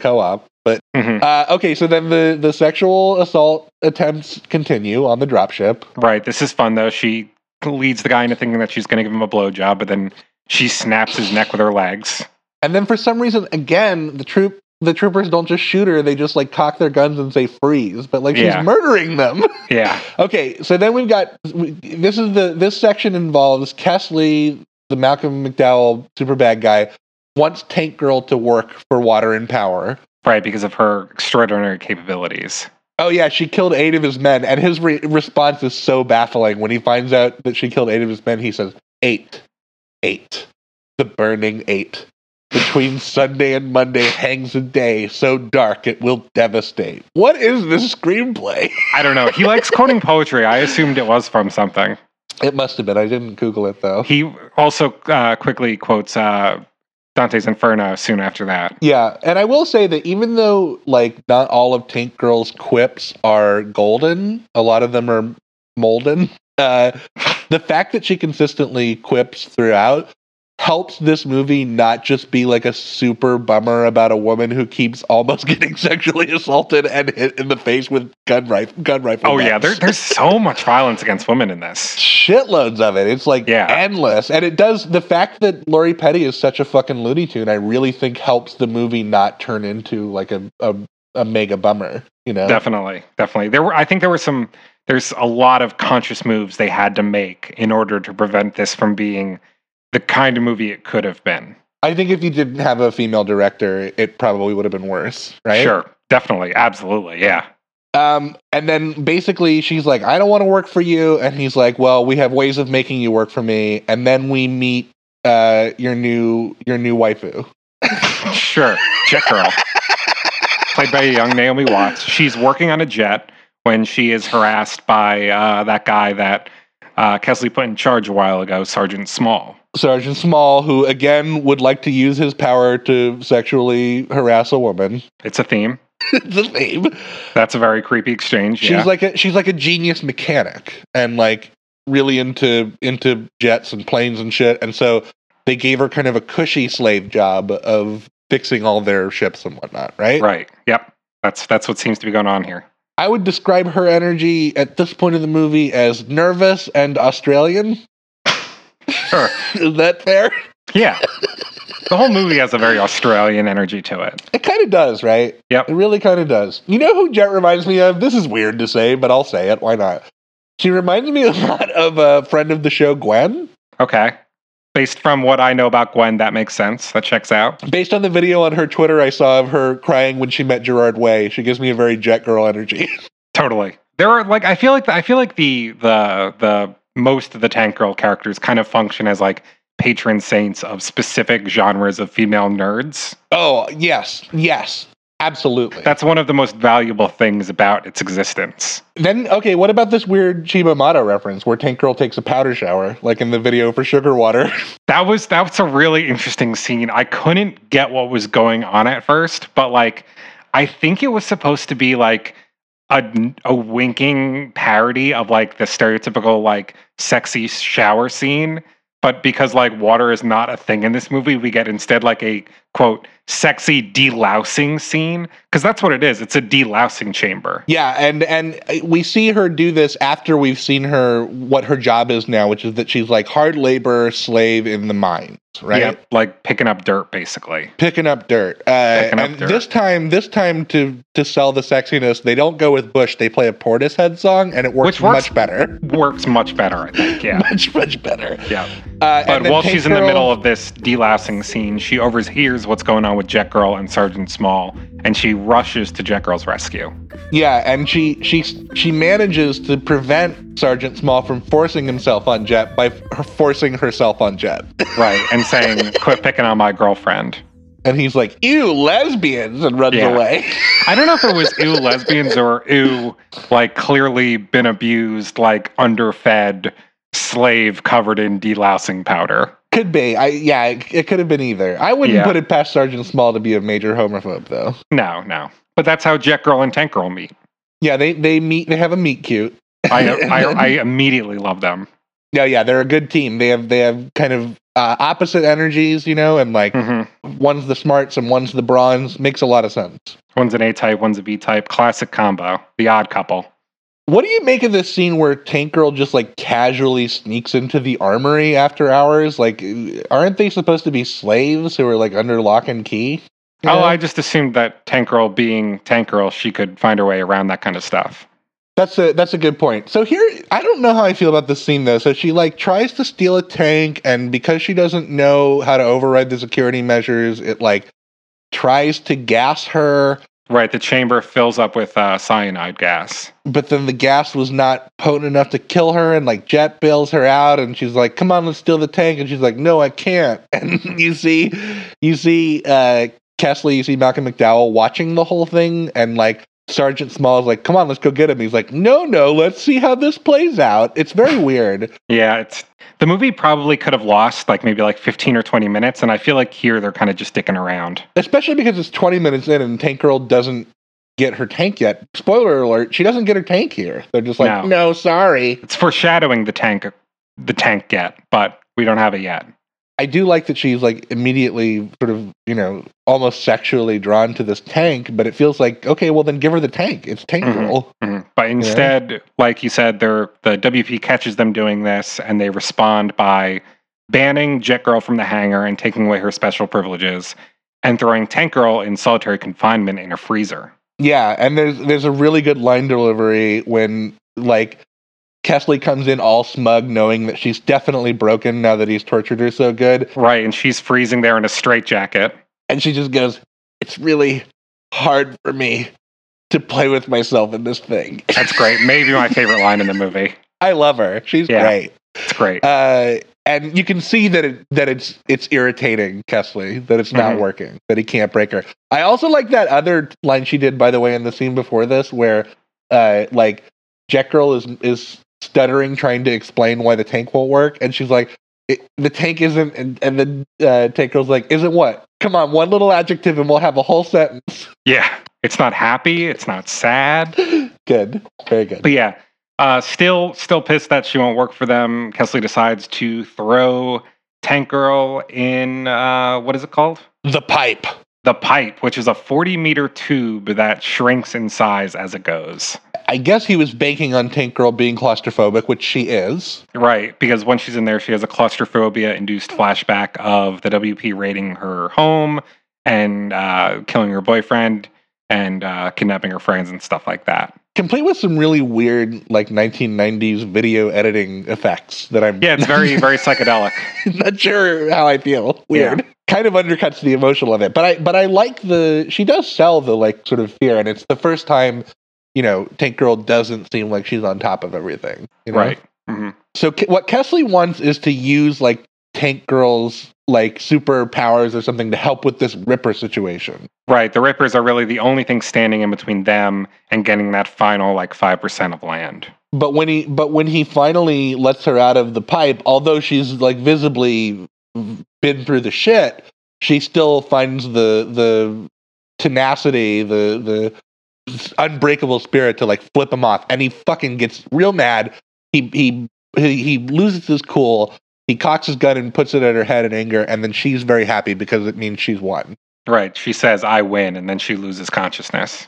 co-op. Mhm. Uh, okay, so then the the sexual assault attempts continue on the dropship. Right. This is fun though. She leads the guy into thinking that she's going to give him a blowjob, but then she snaps his neck with her legs. And then for some reason, again, the troop the troopers don't just shoot her; they just like cock their guns and say freeze. But like Yeah. she's murdering them. Yeah. okay, so then we've got this is the this section involves Kesslee, the Malcolm McDowell super bad guy, wants Tank Girl to work for Water and Power. Right. Because of her extraordinary capabilities. Oh yeah, she killed eight of his men, and his re- response is so baffling. When he finds out that she killed eight of his men, he says, eight, eight, the burning eight. Between Sunday and Monday hangs a day so dark it will devastate. What is this screenplay? I don't know. He likes quoting poetry. I assumed it was from something. It must have been. I didn't Google it though. He also uh, quickly quotes uh, Dante's Inferno soon after that. Yeah, and I will say that even though like not all of Tank Girl's quips are golden, a lot of them are molden. Uh, the fact that she consistently quips throughout helps this movie not just be like a super bummer about a woman who keeps almost getting sexually assaulted and hit in the face with gun rifle gun rifle. Oh yeah, there, there's so much violence against women in this. shitloads of it. It's like Yeah. endless, and it does. The fact that Lori Petty is such a fucking Looney Tune, I really think helps the movie not turn into like a a, a mega bummer. You know, Definitely, definitely. There were. I think there were some. There's a lot of conscious moves they had to make in order to prevent this from being the kind of movie it could have been. I think if you didn't have a female director, it probably would have been worse, right? Sure, definitely, absolutely, yeah. Um, and then basically she's like, I don't want to work for you. And he's like, Well, we have ways of making you work for me. And then we meet uh your new your new waifu. Sure, Jet Girl, played by a young Naomi Watts. She's working on a jet when she is harassed by uh, that guy that uh, Kesslee put in charge a while ago, Sergeant Small. Sergeant Small, who again would like to use his power to sexually harass a woman. It's a theme. it's a theme. That's a very creepy exchange. She's yeah. like a she's like a genius mechanic and like really into into jets and planes and shit. And so they gave her kind of a cushy slave job of fixing all their ships and whatnot, right? right. Yep. That's that's what seems to be going on here. I would describe her energy at this point in the movie as nervous and Australian. Sure. Is that fair? Yeah. the whole movie has a very Australian energy to it. It kind of does, right? Yep. It really kind of does. You know who Jet reminds me of? This is weird to say, but I'll say it. Why not? She reminds me a lot of a friend of the show, Gwen. Okay. Based from what I know about Gwen, that makes sense. That checks out. Based on the video on her Twitter I saw of her crying when she met Gerard Way, she gives me a very Jet Girl energy. Totally. There are like I feel like I feel like the the the most of the Tank Girl characters kind of function as like patron saints of specific genres of female nerds. oh, yes. Yes. Absolutely. That's one of the most valuable things about its existence. Then, okay, what about this weird Cibo Matto reference where Tank Girl takes a powder shower, like in the video for Sugar Water? That was that was a really interesting scene. I couldn't get what was going on at first, but like I think it was supposed to be like a a winking parody of like the stereotypical like sexy shower scene, but because like water is not a thing in this movie, we get instead like a quote sexy delousing scene because that's what it is. It's a delousing chamber. yeah, and and we see her do this after we've seen her what her job is now, which is that she's like hard labor slave in the mines, right? Yep, like picking up dirt basically. Picking up dirt. Uh, Picking up and dirt. this time, this time to to sell the sexiness, they don't go with Bush. They play a Portishead song, and it works, works- much better. Works much better, I think. Yeah. much much better. Yeah. Uh, But while she's in the middle of this delousing scene, she overhears what's going on with Jet Girl and Sergeant Small, and she rushes to Jet Girl's rescue. Yeah, and she she she manages to prevent Sergeant Small from forcing himself on Jet by forcing herself on Jet. Right. And saying, quit picking on my girlfriend. And he's like, "Ew, lesbians," and runs Yeah. away. I don't know if it was ew lesbians or ew, like clearly been abused, like underfed slave covered in delousing powder. Could be. I yeah, it, it could have been either. I wouldn't Yeah. put it past Sergeant Small to be a major homophobe, though. No, no. But that's how Jet Girl and Tank Girl meet. Yeah, they they meet. They have a meet cute. I, I, I immediately love them. Yeah, yeah, they're a good team. They have they have kind of uh, opposite energies, you know, and like hmm one's the smarts and one's the bronze makes a lot of sense. One's an A type, one's a B type. Classic combo. The odd couple. What do you make of this scene where Tank Girl just like casually sneaks into the armory after hours? Like, aren't they supposed to be slaves who are like under lock and key? You Oh. I just assumed that Tank Girl being Tank Girl, she could find her way around that kind of stuff. That's a that's a good point. So here, I don't know how I feel about this scene though. So she like tries to steal a tank, and because she doesn't know how to override the security measures, it like tries to gas her. Right, the chamber fills up with uh, cyanide gas. But then the gas was not potent enough to kill her, and like Jet bails her out, and she's like, "Come on, let's steal the tank," and she's like, "No, I can't." And you see, you see uh, Kesslee, you see Malcolm McDowell watching the whole thing, and like Sergeant Small's like, "Come on, let's go get him." He's like, "No, no, let's see how this plays out." It's very weird. Yeah, it's the movie probably could have lost like maybe like 15 or 20 minutes, and I feel like here they're kind of just sticking around. especially because it's 20 minutes in and Tank Girl doesn't get her tank yet. Spoiler alert, she doesn't get her tank here. They're just like, No. no, sorry. It's foreshadowing the tank the tank get, but we don't have it yet. I do like that she's like immediately sort of, you know, almost sexually drawn to this tank, but it feels like, okay, well then give her the tank. It's Tank Mhm. Girl. Mhm. But instead, like you said, they're the WP catches them doing this, and they respond by banning Jet Girl from the hangar and taking away her special privileges, and throwing Tank Girl in solitary confinement in a freezer. Yeah, and there's there's a really good line delivery when like Kesslee comes in all smug, knowing that she's definitely broken now that he's tortured her so good. Right, and she's freezing there in a straitjacket. and she just goes, "It's really hard for me to play with myself in this thing." That's great. Maybe my favorite line in the movie. I love her. She's Yeah. great. It's great. Uh, and you can see that it that it's it's irritating Kesslee that it's not Mhm. working that he can't break her. I also like that other line she did by the way in the scene before this where uh like Jet Girl is is stuttering trying to explain why the tank won't work and she's like it, the tank isn't and, and then uh, Tank Girl's like isn't what come on one little adjective and we'll have a whole sentence Yeah, it's not happy. It's not sad. good very good But yeah, uh, still, still pissed that she won't work for them. Kesslee decides to throw Tank Girl in uh, what is it called? the pipe The pipe, which is a 40 meter tube that shrinks in size as it goes. I guess he was banking on Tank Girl being claustrophobic which she is Right, because when she's in there, she has a claustrophobia induced flashback of the WP raiding her home and uh, killing her boyfriend and uh, kidnapping her friends and stuff like that. complete with some really weird like 1990s video editing effects that I'm Yeah, it's very, very psychedelic. not sure how I feel. Weird. Kind of undercuts the emotional of it. But I but I like the she does sell the like sort of fear and it's the first time you know Tank Girl doesn't seem like she's on top of everything. You know? Right. hmm So Ke- what Kesslee wants is to use like Tank Girl's like superpowers or something to help with this Ripper situation. Right. The Rippers are really the only thing standing in between them and getting that final like 5% of land. But when he but when he finally lets her out of the pipe, although she's like visibly been through the shit, she still finds the the tenacity, the the unbreakable spirit to like flip him off, and he fucking gets real mad. He he he, he loses his cool. He cocks his gun and puts it at her head in anger, and then she's very happy because it means she's won. Right. She says, I win, and then she loses consciousness.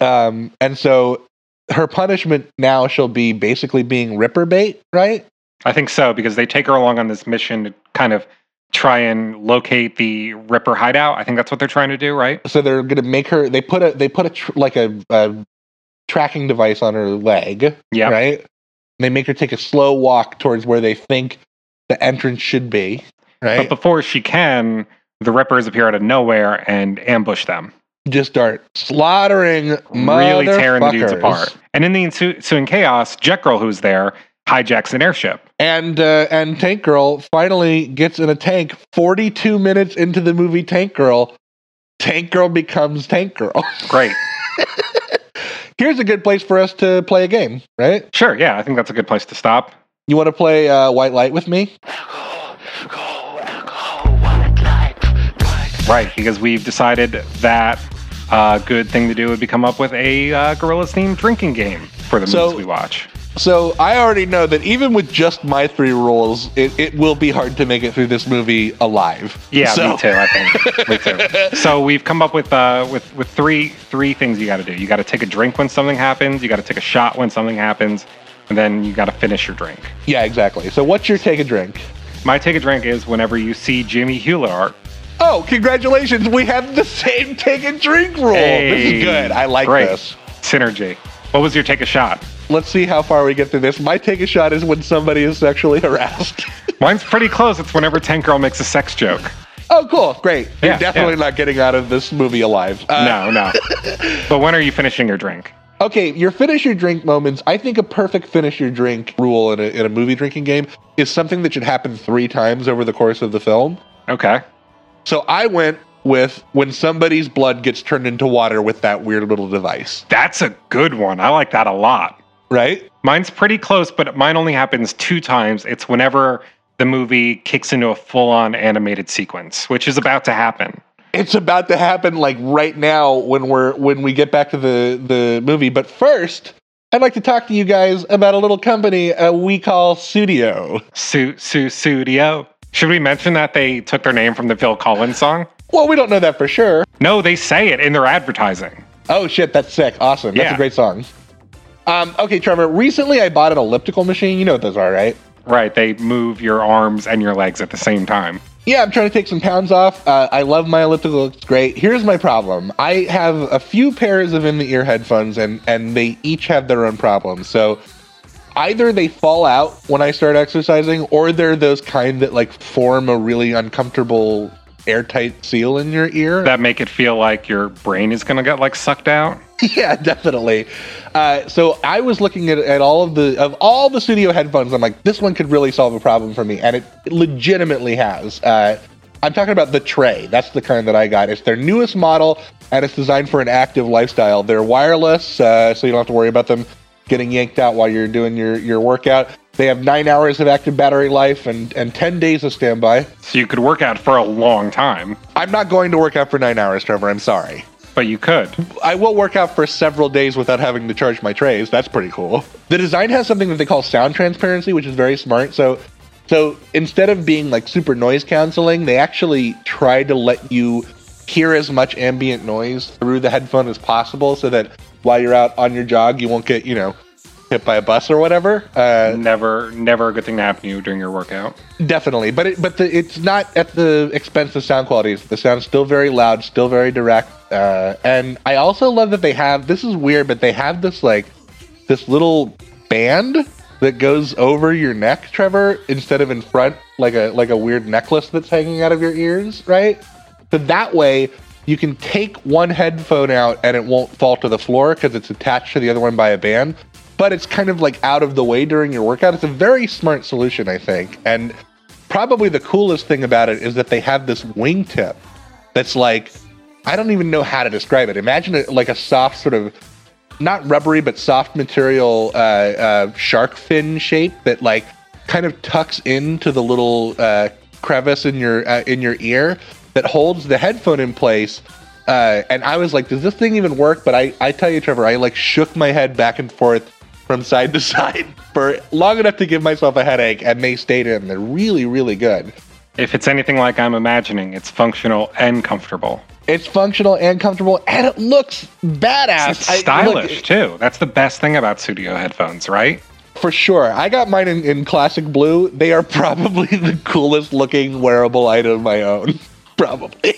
Um, and so her punishment now she'll be basically being Ripper bait, right? I think so, because they take her along on this mission to kind of try and locate the Ripper hideout. I think that's what they're trying to do, right? so they're gonna make her they put a they put a tr- like a, a tracking device on her leg Yeah. right And they make her take a slow walk towards where they think the entrance should be Right. But before she can, the Rippers appear out of nowhere and ambush them, just start slaughtering really tearing the dudes apart. And in the ensuing chaos, Jet Girl, who's there, hijacks an airship. and uh, and tank girl finally gets in a tank 42 minutes into the movie tank girl tank girl becomes tank girl Great. here's a good place for us to play a game right Sure, yeah, I think that's a good place to stop. you want to play uh, white light with me Right, because we've decided that a good thing to do would be come up with a uh, Gorillaz themed drinking game for the So- movies we watch. So I already know that even with just my three rules, it, it will be hard to make it through this movie alive. Yeah, So- me too. I think me too. So we've come up with uh, with with three three things you got to do. You got to take a drink when something happens. You got to take a shot when something happens, and then you got to finish your drink. Yeah, exactly. So what's your take a drink? My take a drink is whenever you see Jimmy Hewlett art. Oh, congratulations! We have the same take a drink rule. this is good. I like great. this. Synergy. What was your take a shot? Let's see how far we get through this. My take a shot is when somebody is sexually harassed. Mine's pretty close. It's whenever Tank Girl makes a sex joke. oh, cool. Great. You're definitely yeah. not getting out of this movie alive. Uh, no, no. But when are you finishing your drink? Okay, your finish your drink moments. I think a perfect finish your drink rule in a, in a movie drinking game is something that should happen three times over the course of the film. Okay. So I went with when somebody's blood gets turned into water with that weird little device, That's a good one. I like that a lot. right? Mine's pretty close, but mine only happens two times. It's whenever the movie kicks into a full on animated sequence, which is about to happen. It's about to happen like right now when we're when we get back to the the movie. But first, I'd like to talk to you guys about a little company uh, we call Sudio. Su Su Sudio. Should we mention that they took their name from the Phil Collins song? Well, we don't know that for sure. No, they say it in their advertising. Oh shit, that's sick. Awesome. That's a great song. Um, okay, Trevor. Recently, I bought an elliptical machine. You know what those are, right? Right, they move your arms and your legs at the same time. Yeah, I'm trying to take some pounds off. Uh, I love my elliptical; it's great. Here's my problem: I have a few pairs of in-the-ear headphones, and and they each have their own problems. So either they fall out when I start exercising, or they're those kind that like form a really uncomfortable airtight seal in your ear. That make it feel like your brain is gonna get like sucked out. yeah, definitely. Uh, so I was looking at, at all of the of all the Sudio headphones. I'm like, this one could really solve a problem for me, and it legitimately has. Uh, I'm talking about the Tre. That's the kind that I got. It's their newest model, and it's designed for an active lifestyle. They're wireless, uh, so you don't have to worry about them getting yanked out while you're doing your your workout. They have nine hours of active battery life and and ten days of standby. So you could work out for a long time, I'm not going to work out for nine hours, Trevor. I'm sorry. but you could. I will work out for several days without having to charge my Tres. That's pretty cool. The design has something that they call sound transparency, which is very smart. So, so instead of being like super noise canceling, they actually try to let you hear as much ambient noise through the headphone as possible, so that while you're out on your jog, you won't get you know hit by a bus or whatever. Uh, Never, never a good thing to happen to you during your workout. Definitely, but it, but the, it's not at the expense of sound quality. The sound's still very loud, still very direct, uh, and I also love that they have. This is weird, but they have this like this little band that goes over your neck, Trevor, instead of in front, like a like a weird necklace that's hanging out of your ears, right? So that way you can take one headphone out and it won't fall to the floor because it's attached to the other one by a band. But it's kind of like out of the way during your workout. It's a very smart solution, I think. And probably the coolest thing about it is that they have this wingtip that's like I don't even know how to describe it. Imagine it like a soft sort of not rubbery but soft material uh, uh, shark fin shape that like kind of tucks into the little uh, crevice in your uh, in your ear that holds the headphone in place. Uh, and I was like, does this thing even work? But I, I tell you, Trevor, I like shook my head back and forth from side to side for long enough to give myself a headache, and they stayed in. They're really, really good. If it's anything like I'm imagining, it's functional and comfortable. It's functional and comfortable, and it looks badass. It's I- look, stylish too. That's the best thing about Sudio headphones, right? for sure. I got mine in, in classic blue. They are probably the coolest looking wearable item I own. Probably.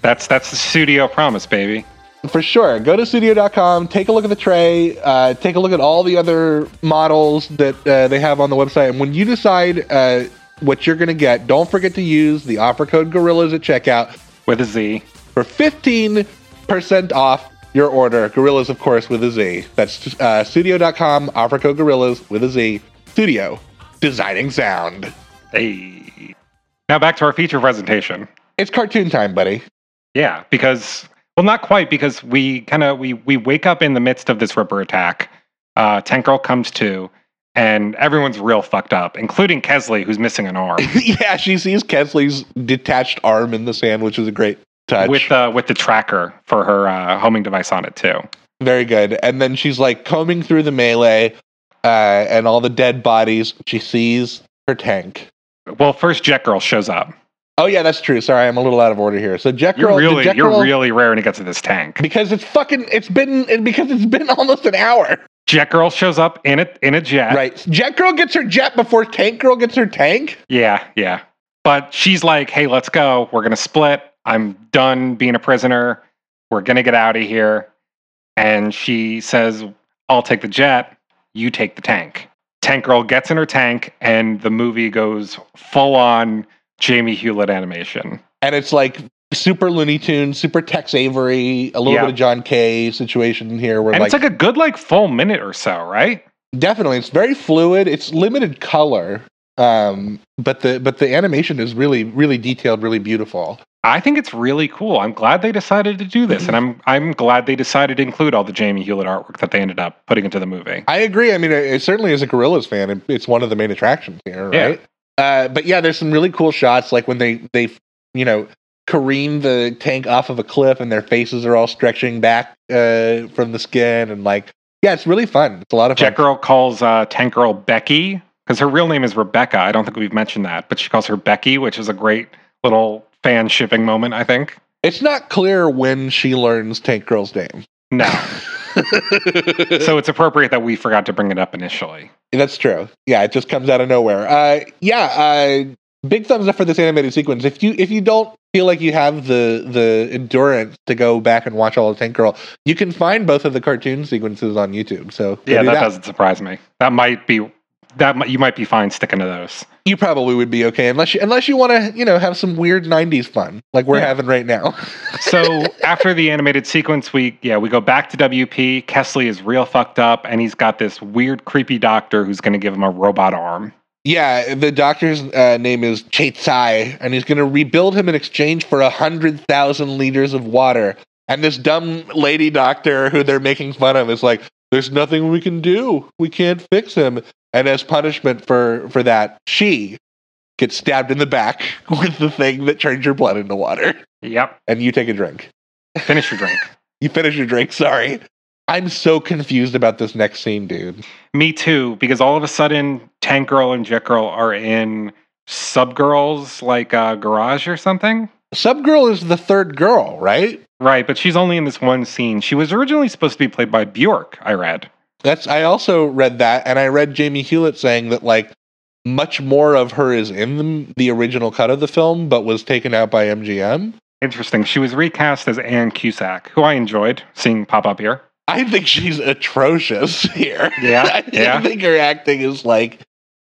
That's that's the Sudio promise, baby. For sure. Go to sudio.com, take a look at the Tre, uh, take a look at all the other models that uh, they have on the website. And when you decide uh, what you're going to get, don't forget to use the offer code Gorillaz at checkout With a Z. for 15% off your order. Gorillaz, of course, with a Z. That's uh, sudio.com, offer code Gorillaz with a Z. Sudio, designing sound. Hey. Now back to our feature presentation. It's cartoon time, buddy. Yeah, because well, not quite because we kind of we we wake up in the midst of this Ripper attack. Uh, Tank Girl comes to, and everyone's real fucked up, including Kesslee, who's missing an arm. yeah, she sees Kesslee's detached arm in the sand, which is a great touch. with uh, with the tracker for her uh, homing device on it too. very good. And then she's like combing through the melee uh, and all the dead bodies. She sees her tank. Well, first Jet Girl shows up. Oh yeah, that's true. Sorry, I'm a little out of order here. So Jet You're Girl, really, Jet you're Girl- really raring to get to this tank. because it's fucking it's been because it's been almost an hour. Jet Girl shows up in a in a jet. Right. Jet Girl gets her jet before Tank Girl gets her tank. Yeah, yeah. But she's like, "Hey, let's go. We're gonna split. I'm done being a prisoner. We're gonna get out of here." And she says, "I'll take the jet. You take the tank." Tank Girl gets in her tank, and the movie goes full on Jamie Hewlett animation. And it's like super Looney Tunes, super Tex Avery, a little Yeah. bit of John K. situation here where And like, it's like a good like full minute or so, right? definitely it's very fluid. It's limited color. Um but the but the animation is really really detailed, really beautiful. I think it's really cool. I'm glad they decided to do this, and I'm I'm glad they decided to include all the Jamie Hewlett artwork that they ended up putting into the movie. I agree. I mean, it, it certainly as a Gorillaz fan, it, it's one of the main attractions here, Yeah. Uh, but yeah, there's some really cool shots, like when they they you know careen the tank off of a cliff and their faces are all stretching back uh, from the skin, and like yeah, it's really fun. It's a lot of fun. Girl calls uh, Tank Girl Becky because her real name is Rebecca. I don't think we've mentioned that, but she calls her Becky, which is a great little fan shipping moment. I think. It's not clear when she learns Tank Girl's name. No, so it's appropriate that we forgot to bring it up initially. That's true. Yeah, it just comes out of nowhere. Uh, yeah, uh, big thumbs up for this animated sequence. If you if you don't feel like you have the the endurance to go back and watch all of Tank Girl, you can find both of the cartoon sequences on YouTube. So Yeah, do that, doesn't surprise me. That might be that might, you might be fine sticking to those. You probably would be okay unless you unless you want to you know have some weird '90s fun like we're Yeah. having right now. So after the animated sequence, we yeah we go back to WP. Kesslee is real fucked up, and he's got this weird, creepy doctor who's going to give him a robot arm. Yeah, the doctor's uh, name is Che'tsai, and he's going to rebuild him in exchange for a hundred thousand liters of water. And this dumb lady doctor who they're making fun of is like, "There's nothing we can do. We can't fix him." And as punishment for for that, she gets stabbed in the back with the thing that turns your blood into water, Yep, and you take a drink. finish your drink. You finish your drink. Sorry, I'm so confused about this next scene, dude. Me too, because all of a sudden, Tank Girl and Jet Girl are in Subgirl's like uh, garage or something. Subgirl is the third girl, right? Right, but she's only in this one scene. She was originally supposed to be played by Bjork. I read. That's I also read that, and I read Jamie Hewlett saying that like much more of her is in the, the original cut of the film, but was taken out by MGM. Interesting. She was recast as Ann Cusack, who I enjoyed seeing pop up here. I think she's atrocious here. Yeah, I yeah. think her acting is like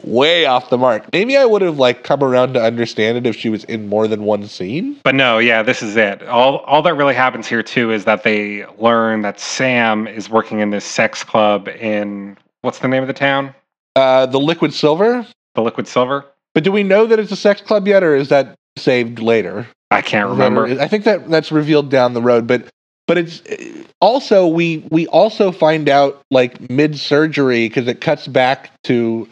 way off the mark. Maybe I would have like come around to understand it if she was in more than one scene. But no, yeah, this is it. All all that really happens here too is that they learn that Sam is working in this sex club in what's the name of the town? Uh, the Liquid Silver. The Liquid Silver. But do we know that it's a sex club yet, or is that saved later? I can't remember. I think that that's revealed down the road, but but it's also we we also find out like mid surgery because it cuts back to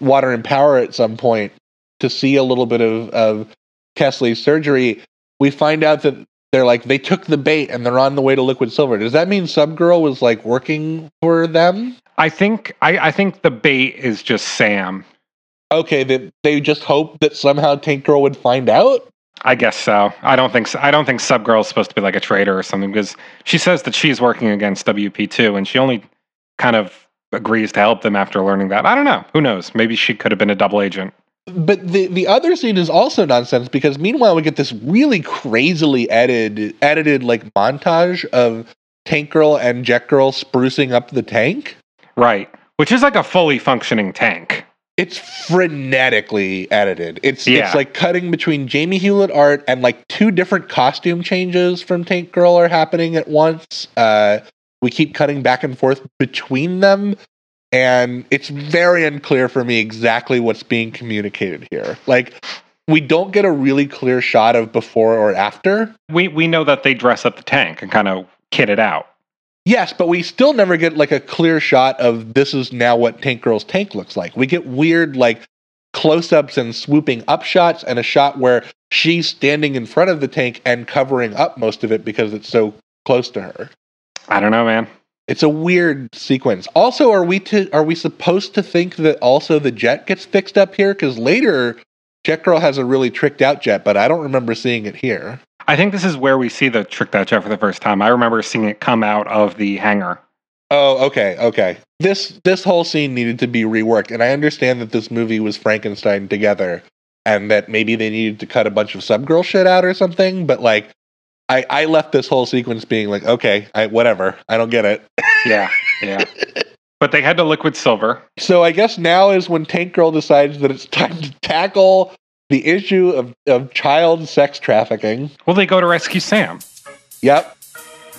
Water and Power at some point to see a little bit of of Kesslee's surgery. We find out that they're like they took the bait and they're on the way to Liquid Silver. Does that mean Subgirl was like working for them? I think I, I think the bait is just Sam. Okay, that they just hope that somehow Tank Girl would find out. I guess so. I don't think so. I don't think Subgirl is supposed to be like a traitor or something because she says that she's working against WP two and she only kind of agrees to help them after learning that. I don't know. Who knows? Maybe she could have been a double agent. But the the other scene is also nonsense because meanwhile we get this really crazily edited edited like montage of Tank Girl and Jet Girl sprucing up the tank. Right. Which is like a fully functioning tank. It's frenetically edited. It's Yeah. it's like cutting between Jamie Hewlett art and like two different costume changes from Tank Girl are happening at once. Uh, we keep cutting back and forth between them, and it's very unclear for me exactly what's being communicated here. Like, we don't get a really clear shot of before or after. We we know that they dress up the tank and kind of kit it out. Yes, but we still never get like a clear shot of this is now what Tank Girl's tank looks like. We get weird like close ups and swooping up shots and a shot where she's standing in front of the tank and covering up most of it because it's so close to her. I don't know, man. It's a weird sequence. Also, are we to are we supposed to think that also the jet gets fixed up here? Because later, Jet Girl has a really tricked out jet, but I don't remember seeing it here. I think this is where we see the tricked out jet for the first time. I remember seeing it come out of the hangar. Oh, okay, okay. This this whole scene needed to be reworked, and I understand that this movie was Frankenstein together, and that maybe they needed to cut a bunch of subgirl shit out or something. But like, I I left this whole sequence being like, okay, I whatever, I don't get it. Yeah, yeah. but they had to liquid silver. So I guess now is when Tank Girl decides that it's time to tackle the issue of, of child sex trafficking. Well, they go to rescue Sam. Yep.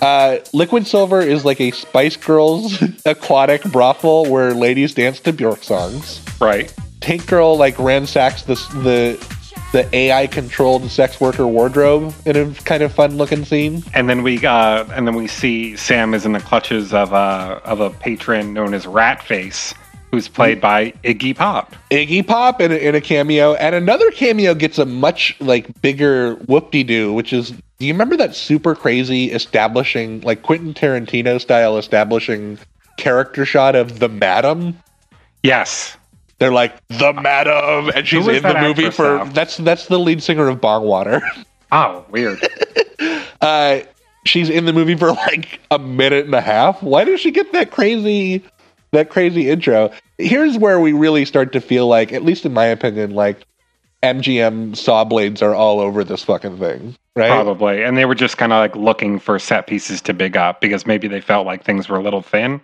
Uh, Liquid Silver is like a Spice Girls aquatic brothel where ladies dance to Bjork songs. Right. Tank Girl like ransacks the the the AI controlled sex worker wardrobe in a kind of fun looking scene. And then we uh, and then we see Sam is in the clutches of a of a patron known as Ratface, who's played by Iggy Pop. Iggy Pop in a, in a cameo, and another cameo gets a much like bigger whoop de doo, which is do you remember that super crazy establishing like Quentin Tarantino style establishing character shot of the Madam? Yes. They're like the Madam, and she's in the movie for now? that's that's the lead singer of Bongwater. Oh, weird. uh, she's in the movie for like a minute and a half. Why does she get that crazy, that crazy intro? Here's where we really start to feel like, at least in my opinion, like MGM saw blades are all over this fucking thing, right? Probably. And they were just kind of like looking for set pieces to big up because maybe they felt like things were a little thin.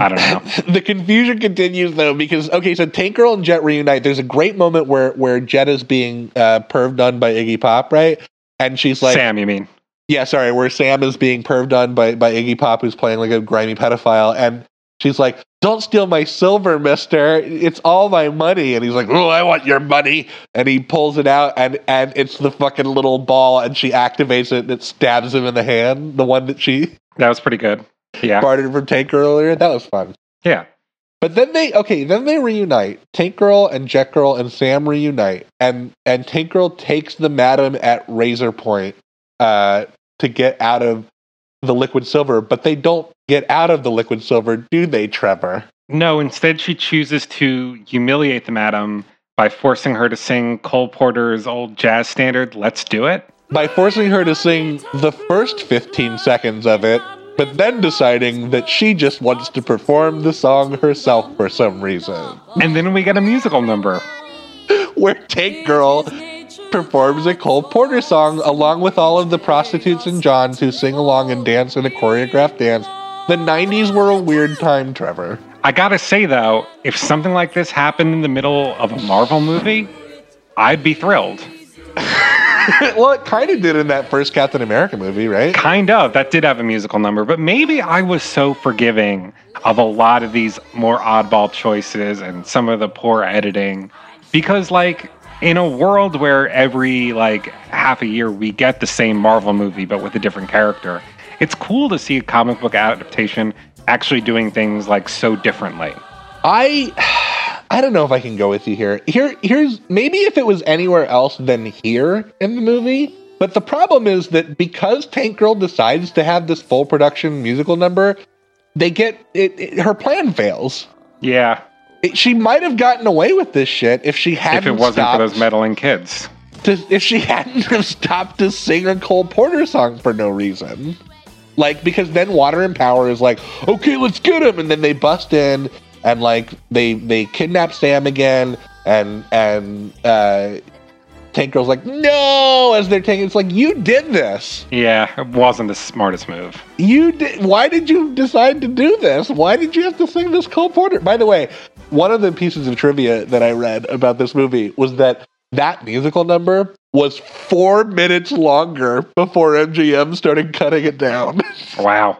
I don't know. the confusion continues though because okay, so Tank Girl and Jet reunite. There's a great moment where where Jet is being uh, perved on by Iggy Pop, right? And she's like, Sam, you mean? Yeah, sorry, where Sam is being perved on by, by Iggy Pop, who's playing like a grimy pedophile, and she's like, Don't steal my silver, mister. It's all my money. And he's like, Oh, I want your money. And he pulls it out, and, and it's the fucking little ball, and she activates it, and it stabs him in the hand, the one that she That was pretty good. Yeah. bartered from Tank Girl earlier. That was fun. Yeah. But then they okay, then they reunite. Tank Girl and Jet Girl and Sam reunite, and and Tank Girl takes the Madam at Razor Point uh, to get out of the Liquid Silver, but they don't get out of the Liquid Silver, do they, Trevor? No, instead she chooses to humiliate the madam by forcing her to sing Cole Porter's old jazz standard, Let's Do It. By forcing her to sing the first 15 seconds of it, but then deciding that she just wants to perform the song herself for some reason. And then we get a musical number. Where Tank Girl performs a Cole Porter song along with all of the prostitutes and Johns who sing along and dance in a choreographed dance. The 90s were a weird time, Trevor. I gotta say though, if something like this happened in the middle of a Marvel movie, I'd be thrilled. well, it kind of did in that first Captain America movie, right? Kind of. That did have a musical number, but maybe I was so forgiving of a lot of these more oddball choices and some of the poor editing because, like, in a world where every like half a year we get the same Marvel movie but with a different character, it's cool to see a comic book adaptation actually doing things like so differently. I I don't know if I can go with you here. Here here's maybe if it was anywhere else than here in the movie. But the problem is that because Tank Girl decides to have this full production musical number, they get it, it- her plan fails. Yeah, It- she might have gotten away with this shit if she hadn't if it wasn't for those meddling kids. to, if she hadn't have stopped to sing a Cole Porter song for no reason. Like because then Water and Power is like, okay, let's get him, and then they bust in and like they they kidnap Sam again, and and uh, Tank Girl's like, no, as they're taking, it's like you did this, Yeah, it wasn't the smartest move. you did. Why did you decide to do this? Why did you have to sing this Cole Porter? By the way, one of the pieces of trivia that I read about this movie was that that musical number was four minutes longer before MGM started cutting it down. Wow.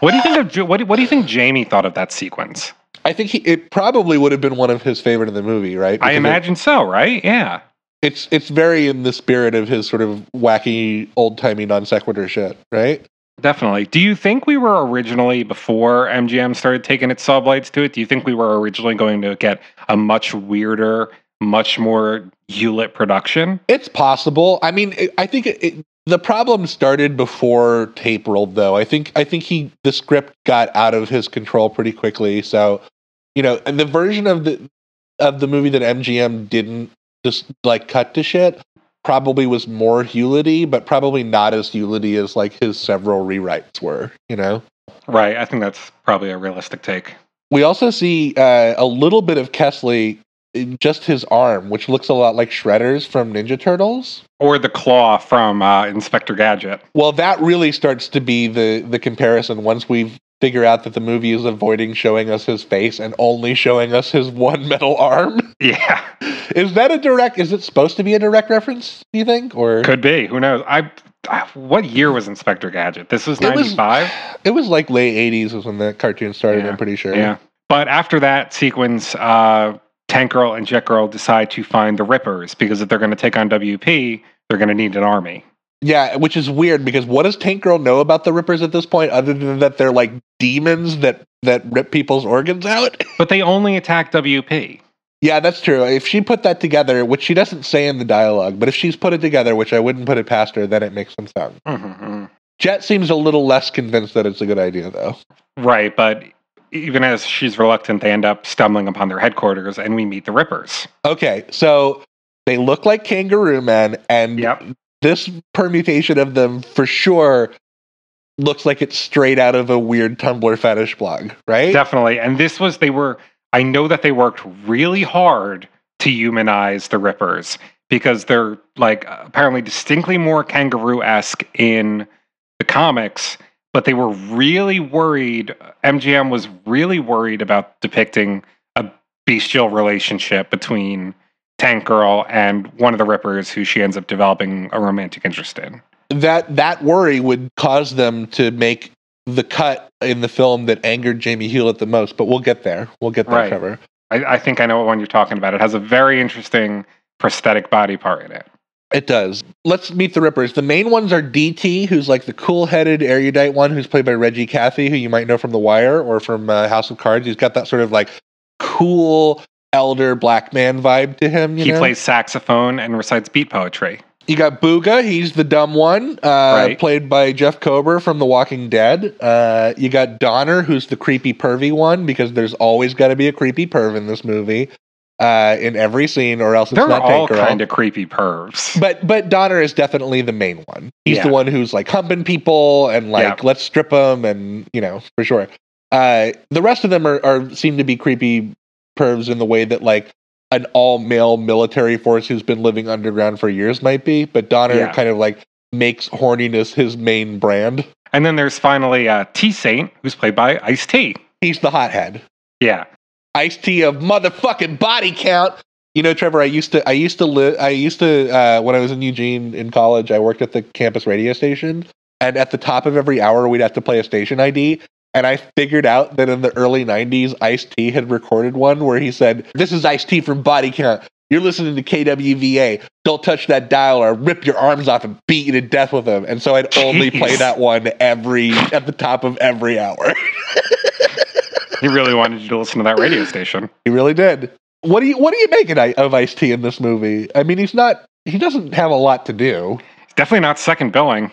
what do you think of what do, what do you think Jamie thought of that sequence? I think he, it probably would have been one of his favorite in the movie, right? I Because it- imagine so, right? Yeah. it's it's very in the spirit of his sort of wacky old timey non sequitur shit, right? Definitely. Do you think we were originally, before MGM started taking its sublights to it, do you think we were originally going to get a much weirder, much more Hewlett production? It's possible. I mean, it, I think it, it, The problem started before tape rolled, though. I think I think he the script got out of his control pretty quickly. So, you know, and the version of the of the movie that MGM didn't just like cut to shit probably was more Hewlett but probably not as Hewlett as like his several rewrites were. You know. Right. I think that's probably a realistic take. We also see uh, a little bit of Kesslee, in just his arm, which looks a lot like Shredder's from Ninja Turtles. Or the claw from uh, Inspector Gadget. Well, that really starts to be the the comparison once we figure out that the movie is avoiding showing us his face and only showing us his one metal arm. Yeah. Is that a direct? Is it supposed to be a direct reference? Do you think, or Could be. Who knows? I. I- What year was Inspector Gadget? This was It was- 95? it was like late '80s was when the cartoon started? Yeah. I'm pretty sure. Yeah. But after that sequence, uh, Tank Girl and Jet Girl decide to find the Rippers because if they're going to take on WP, they're going to need an army. Yeah, which is weird because what does Tank Girl know about the Rippers at this point, other than that they're like demons that that rip people's organs out? But they only attack WP. yeah, that's true. If she put that together, which she doesn't say in the dialogue, but if she's put it together, which I wouldn't put it past her, then it makes some sense. Mhm. Jet seems a little less convinced that it's a good idea, though. Right. But even as she's reluctant, they end up stumbling upon their headquarters and we meet the Rippers. Okay, so they look like kangaroo men, and Yep. This permutation of them for sure looks like it's straight out of a weird Tumblr fetish blog, right? Definitely. And this was, they were, I know that they worked really hard to humanize the Rippers because they're like apparently distinctly more kangaroo esque in the comics, but they were really worried. MGM was really worried about depicting a bestial relationship between Tank Girl and one of the Rippers who she ends up developing a romantic interest in. that that worry would cause them to make the cut in the film that angered Jamie Hewlett the most. But we'll get there. We'll get there, Right. Trevor. I, I think I know what one you're talking about. It has a very interesting prosthetic body part in it. It does. Let's meet the Rippers. The main ones are DT, who's like the cool-headed, erudite one, who's played by Reggie Cathy, who you might know from The Wire or from uh, House of Cards. He's got that sort of like cool elder black man vibe to him. You he know? plays saxophone and recites beat poetry. You got Booga, he's the dumb one, uh, Right. played by Jeff Kober from The Walking Dead. Uh, you got Donner, who's the creepy pervy one, because there's always got to be a creepy perv in this movie, uh, in every scene, or else it's They're not all kind of creepy pervs. But but Donner is definitely the main one. He's Yeah. the one who's like humping people and like Yeah. let's strip them and you know for sure. Uh, the rest of them are, are seem to be creepy pervs in the way that like an all male military force who's been living underground for years might be. But Donner Yeah. kind of like makes horniness his main brand. And then there's finally uh, T Saint, who's played by Ice T. He's the hothead. Yeah. Ice T of motherfucking body count. You know, Trevor, I used to, I used to live, I used to, uh, when I was in Eugene in college, I worked at the campus radio station. And at the top of every hour, we'd have to play a station ID. And I figured out that in the early 90s, Ice T had recorded one where he said, This is Ice T from Body Count. You're listening to KWVA. Don't touch that dial or I'll rip your arms off and beat you to death with them. And so I'd only play that one every, at the top of every hour. He really wanted you to listen to that radio station. He really did. What do you What do you make of Ice T in this movie? I mean, he's not. He doesn't have a lot to do. He's definitely not second billing.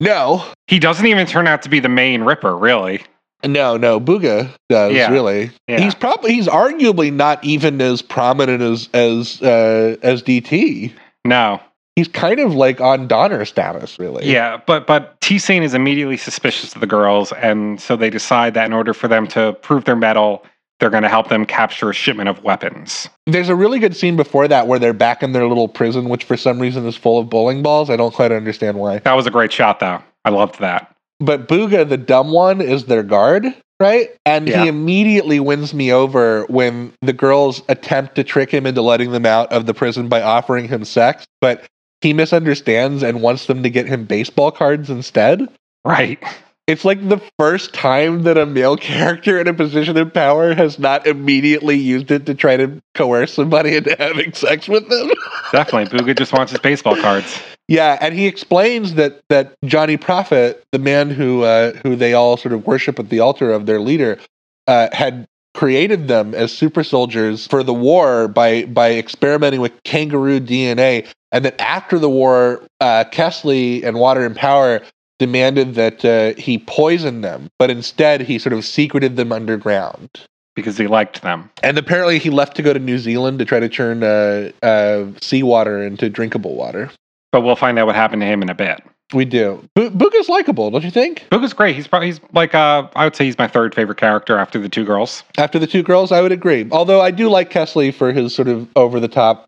No, He doesn't even turn out to be the main Ripper, really. no, no. Booga does Yeah. really. Yeah. He's probably he's arguably not even as prominent as as uh, as DT. No. He's kind of like on Donner status, really. Yeah, but but T Saint is immediately suspicious of the girls, and so they decide that in order for them to prove their mettle, they're going to help them capture a shipment of weapons. There's a really good scene before that where they're back in their little prison, which for some reason is full of bowling balls. I don't quite understand why. That was a great shot, though. I loved that. but Booga, the dumb one, is their guard, right? And Yeah. he immediately wins me over when the girls attempt to trick him into letting them out of the prison by offering him sex, but he misunderstands and wants them to get him baseball cards instead. Right. It's like the first time that a male character in a position of power has not immediately used it to try to coerce somebody into having sex with them. Definitely. Booga just wants his baseball cards. Yeah, and he explains that that Johnny Prophet, the man who uh, who they all sort of worship at the altar of their leader, uh, had created them as super soldiers for the war by by experimenting with kangaroo DNA, and that after the war, uh, Kesslee and Water and Power demanded that uh, he poison them, but instead he sort of secreted them underground. because he liked them. And apparently, he left to go to New Zealand to try to turn uh, uh, seawater into drinkable water. But we'll find out what happened to him in a bit. We do. B- Booga's likable, don't you think? Booga's great. He's probably he's like uh I would say he's my third favorite character after the two girls. After the two girls, I would agree. Although I do like Kesslee for his sort of over the top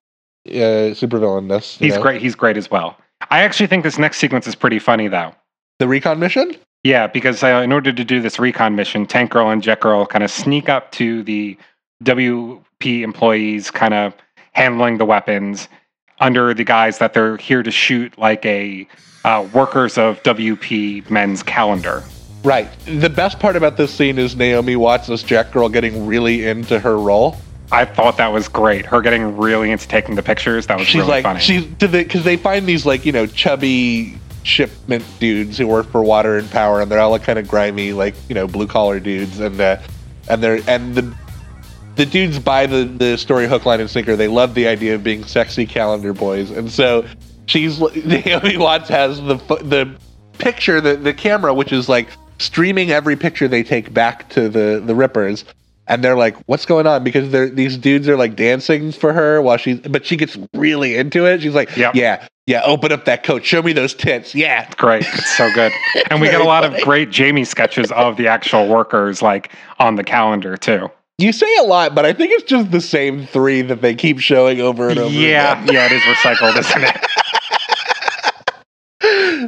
uh, supervillainness. He's know. great. He's great as well. I actually think this next sequence is pretty funny though. The recon mission? Yeah, because uh, in order to do this recon mission, Tank Girl and Jet Girl kind of sneak up to the WP employees, kind of handling the weapons under the guise that they're here to shoot like a uh, workers of WP men's calendar. Right. The best part about this scene is Naomi Watts as Jack Girl getting really into her role. I thought that was great. Her getting really into taking the pictures. That was She's really like, funny. she's because they find these like you know chubby shipment dudes who work for Water and Power, and they're all like kind of grimy, like you know blue collar dudes, and uh, and they're and the the dudes buy the the story hook, line, and sinker. They love the idea of being sexy calendar boys, and so she's Naomi Watts has the the picture, the the camera, which is like streaming every picture they take back to the the Rippers. And they're like, "What's going on?" Because they're these dudes are like dancing for her while she's, but she gets really into it. She's like, Yep. "Yeah, yeah, open up that coat, show me those tits, yeah." great. It's so good. And we get a lot of great Jamie sketches of the actual workers like on the calendar too. You say a lot, but I think it's just the same three that they keep showing over and over. Yeah, again. yeah, it is recycled, isn't it?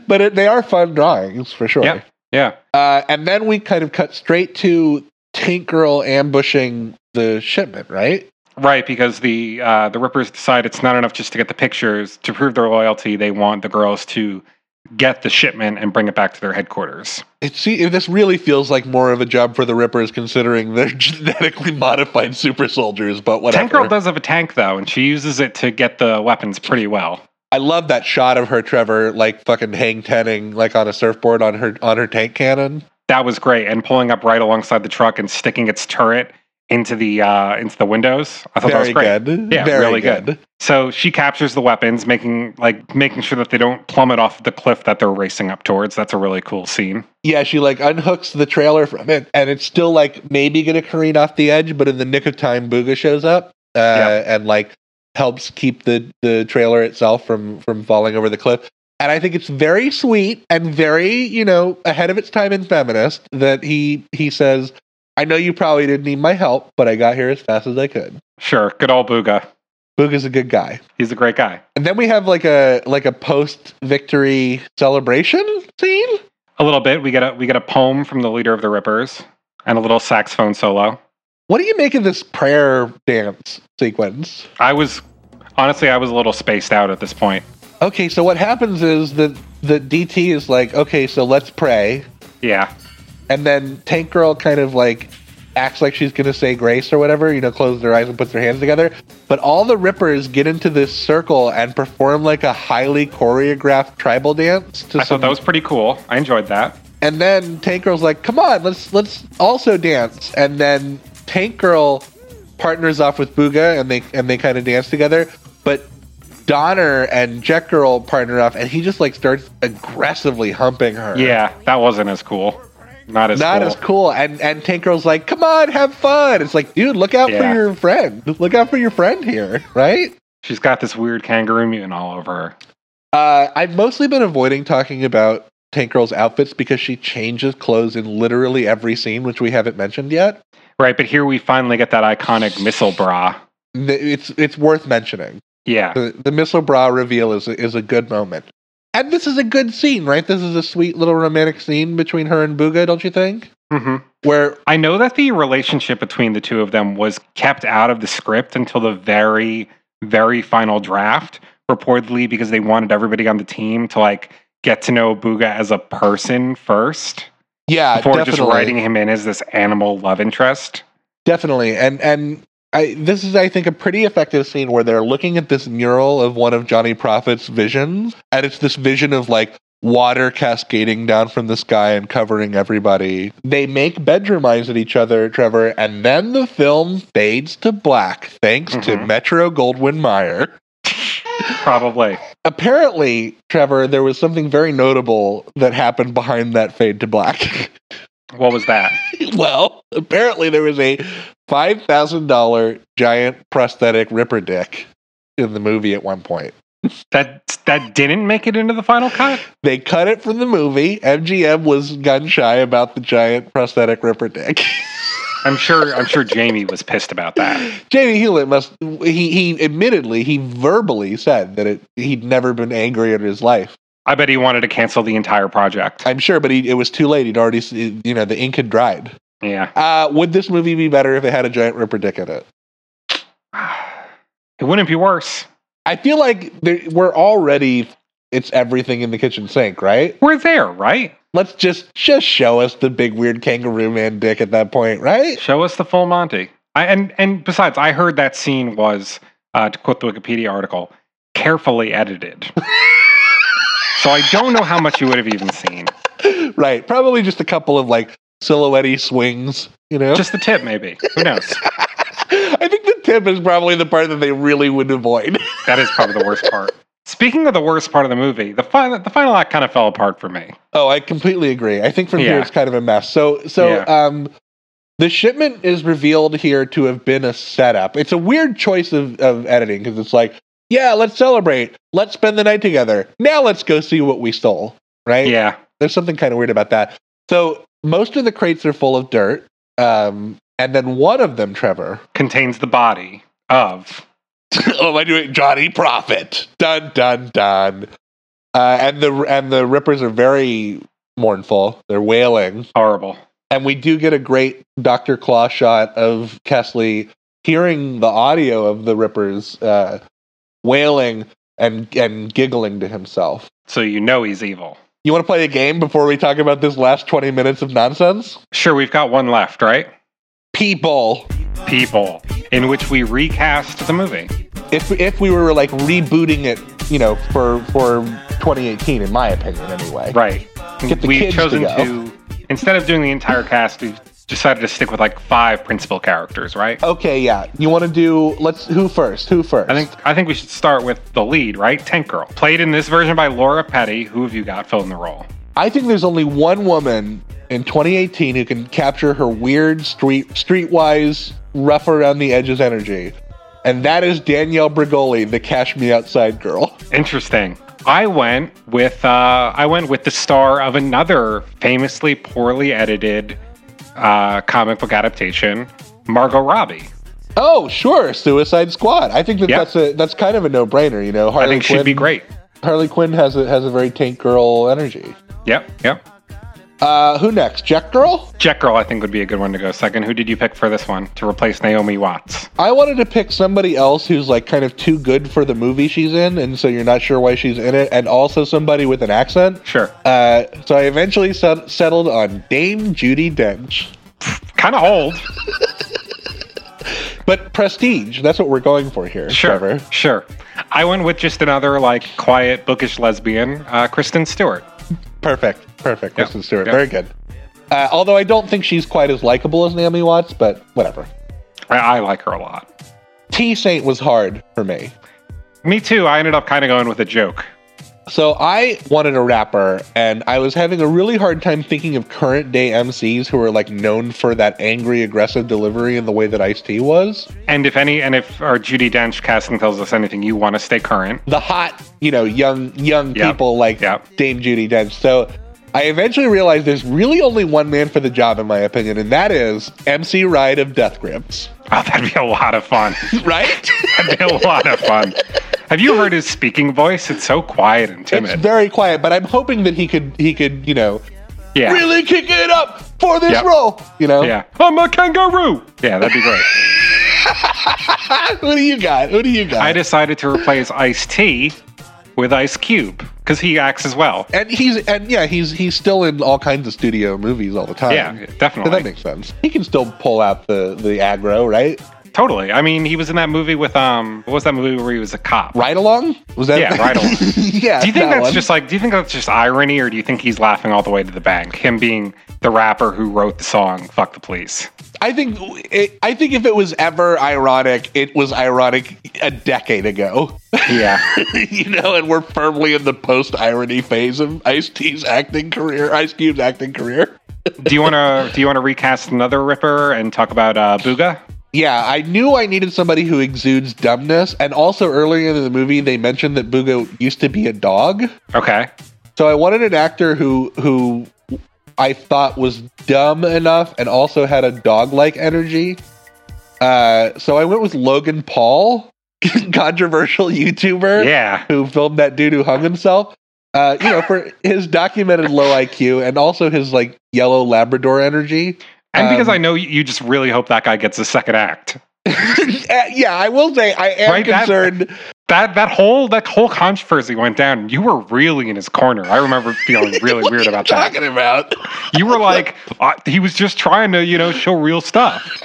but it, they are fun drawings for sure. Yep. Yeah. Uh, and then we kind of cut straight to Tank Girl ambushing the shipment, right? Right, because the uh, the Rippers decide it's not enough just to get the pictures. To prove their loyalty, they want the girls to get the shipment and bring it back to their headquarters. It see this really feels like more of a job for the Rippers, considering they're genetically modified super soldiers. But whatever. Tank Girl does have a tank though, and she uses it to get the weapons pretty well. I love that shot of her, Trevor, like fucking hang tenning like on a surfboard on her on her tank cannon. That was great, and pulling up right alongside the truck and sticking its turret into the uh, into the windows. I thought Very that was great. good. Yeah, Very really good. So she captures the weapons, making like making sure that they don't plummet off the cliff that they're racing up towards. That's a really cool scene. Yeah, she like unhooks the trailer from it, and it's still like maybe gonna careen off the edge, but in the nick of time, Booga shows up uh, and like helps keep the the trailer itself from from falling over the cliff. And I think it's very sweet and very you know ahead of its time and feminist that he he says, "I know you probably didn't need my help, but I got here as fast as I could." Sure, good old Booga. Booga's a good guy. He's a great guy. And then we have like a like a post victory celebration scene. A little bit. We get a we get a poem from the leader of the Rippers and a little saxophone solo. What do you make of this prayer dance sequence? I was honestly I was a little spaced out at this point. Okay, so what happens is that the DT is like, okay, so let's pray, Yeah. and then Tank Girl kind of like acts like she's gonna say grace or whatever, you know, closes her eyes and puts her hands together. But all the Rippers get into this circle and perform like a highly choreographed tribal dance. To I thought that was pretty cool. I enjoyed that. and then Tank Girl's like, "Come on, let's let's also dance." And then Tank Girl partners off with Booga, and they and they kind of dance together. But Donner and Jet Girl partner up, and he just like starts aggressively humping her. Yeah, that wasn't as cool. Not as Not cool. as cool, and and Tank Girl's like, "Come on, have fun." It's like, dude, look out Yeah. for your friend. Look out for your friend here, right? She's got this weird kangaroo mutant all over her. Uh, I've mostly been avoiding talking about Tank Girl's outfits because she changes clothes in literally every scene, which we haven't mentioned yet. Right, but here we finally get that iconic missile bra. It's it's worth mentioning. Yeah. The, the missile bra reveal is a, is a good moment, and this is a good scene, right? This is a sweet little romantic scene between her and Booga, don't you think? hmm Where I know that the relationship between the two of them was kept out of the script until the very, very final draft, reportedly because they wanted everybody on the team to like get to know Booga as a person first yeah, before definitely, just writing him in as this animal love interest. definitely, and and. I, this is, I think, a pretty effective scene where they're looking at this mural of one of Johnny Prophet's visions, and it's this vision of like water cascading down from the sky and covering everybody. They make bedroom eyes at each other, Trevor, and then the film fades to black thanks to Mhm. Metro Goldwyn Mayer. Probably. Apparently, Trevor, there was something very notable that happened behind that fade to black. What was that? well, apparently there was a $5,000 giant prosthetic ripper dick in the movie at one point. That that didn't make it into the final cut. They cut it from the movie. MGM was gun shy about the giant prosthetic ripper dick. I'm sure. I'm sure Jamie was pissed about that. Jamie Hewlett must he he admittedly he verbally said that it he'd never been angry in his life. I bet he wanted to cancel the entire project. I'm sure, but he, it was too late. He'd already you know the ink had dried. Yeah. Uh, would this movie be better if it had a giant ripper dick in it? It wouldn't be worse. I feel like there, we're already it's everything in the kitchen sink, right? We're there, right? Let's just just show us the big weird kangaroo man dick at that point, right? Show us the full Monty. I, and and besides, I heard that scene was, uh, to quote the Wikipedia article, carefully edited. so I don't know how much you would have even seen. right. Probably just a couple of like silhouette swings, you know? Just the tip, maybe. Who knows? I think the tip is probably the part that they really would avoid. That is probably the worst part. Speaking of the worst part of the movie, the final the final act kind of fell apart for me. oh, I completely agree. I think from here it's kind of a mess. So so Yeah. um the shipment is revealed here to have been a setup. It's a weird choice of, of editing because it's like, yeah, let's celebrate. Let's spend the night together. Now let's go see what we stole. Right? Yeah. There's something kind of weird about that. So most of the crates are full of dirt. Um, and then one of them, Trevor. Contains the body of oh, am I doing Johnny Prophet? Dun dun dun. Uh, and the and the Rippers are very mournful. They're wailing, horrible. and we do get a great Doctor Claw shot of Kesslee hearing the audio of the Rippers uh, wailing and and giggling to himself. So you know he's evil. You want to play a game before we talk about this last twenty minutes of nonsense? Sure, we've got one left, right? People. People, in which we recast the movie. if if we were like rebooting it, you know, for for 2018, in my opinion, anyway. Right. Get the We've kids to chosen go. to, instead of doing the entire cast, we've decided to stick with like five principal characters, right? Okay, yeah. You want to do? Let's. Who first? Who first? I think I think we should start with the lead, right? Tank Girl, played in this version by Lori Petty. Who have you got filling the role? I think there's only one woman in 2018 who can capture her weird street streetwise, rough around the edges energy, and that is Danielle Bregoli, the Cash Me Outside girl. Interesting. I went with uh, I went with the star of another famously poorly edited uh, comic book adaptation, Margot Robbie. Oh, sure, Suicide Squad. I think that Yeah. that's a that's kind of a no brainer. You know, Harley I think Quinn, she'd be great. Harley Quinn has a has a very Tank Girl energy. Yep, yep. Uh, who next? Jet Girl. Jet Girl, I think would be a good one to go second. Who did you pick for this one to replace Naomi Watts? I wanted to pick somebody else who's like kind of too good for the movie she's in, and so you're not sure why she's in it, and also somebody with an accent. Sure. Uh, so I eventually set- settled on Dame Judi Dench. Kind of old. But prestige, that's what we're going for here, Sure. Trevor. Sure. I went with just another like quiet, bookish lesbian, uh, Kristen Stewart. Perfect, perfect. Kristen Stewart, very good. Uh, although I don't think she's quite as likable as Naomi Watts, but whatever. I, I like her a lot. T Saint was hard for me. Me too. I ended up kind of going with a joke. So I wanted a rapper, and I was having a really hard time thinking of current day MCs who are like known for that angry, aggressive delivery in the way that Ice T was. And if any, and if our Judi Dench casting tells us anything, you want to stay current. The hot, you know, young young Yep. people like Yep. Dame Judi Dench. So I eventually realized there's really only one man for the job, in my opinion, and that is MC Ride of Death Grips. Oh, that'd be a lot of fun. Right? That'd be a lot of fun. Have you heard his speaking voice? It's so quiet and timid. it's very quiet, but I'm hoping that he could he could you know yeah. really kick it up for this Yep. role. You know. Yeah. I'm a kangaroo. Yeah, that'd be great. Who do you got? Who do you got? I decided to replace Ice T with Ice Cube because he acts as well. and he's and yeah, he's he's still in all kinds of studio movies all the time. Yeah, So that makes sense. He can still pull out the the aggro, right? Totally. I mean, he was in that movie with um, what was that movie where he was a cop? Ride along? Was that? Yeah, Ride Along. yeah. Do you think that that's one. just like? Do you think that's just irony, or do you think he's laughing all the way to the bank? Him being the rapper who wrote the song "Fuck the Police." I think. It, I think if it was ever ironic, it was ironic a decade ago. Yeah, you know, and we're firmly in the post irony phase of Ice T's acting career, Ice Cube's acting career. do you want to? Do you want to recast another Ripper and talk about uh, Booga? Yeah, I knew I needed somebody who exudes dumbness, and also earlier in the movie they mentioned that Booga used to be a dog. Okay, So I wanted an actor who who I thought was dumb enough and also had a dog-like energy. Uh, so I went with Logan Paul, controversial YouTuber yeah, who filmed that dude who hung himself. Uh, you know, for his documented low IQ and also his like yellow Labrador energy. And because Um, I know you just really hope that guy gets a second act. Uh, yeah, I will say I am Right, that- concerned. That that whole that whole controversy went down. You were really in his corner. I remember feeling really What weird are you about that. talking about? You were like, uh, he was just trying to, you know, show real stuff.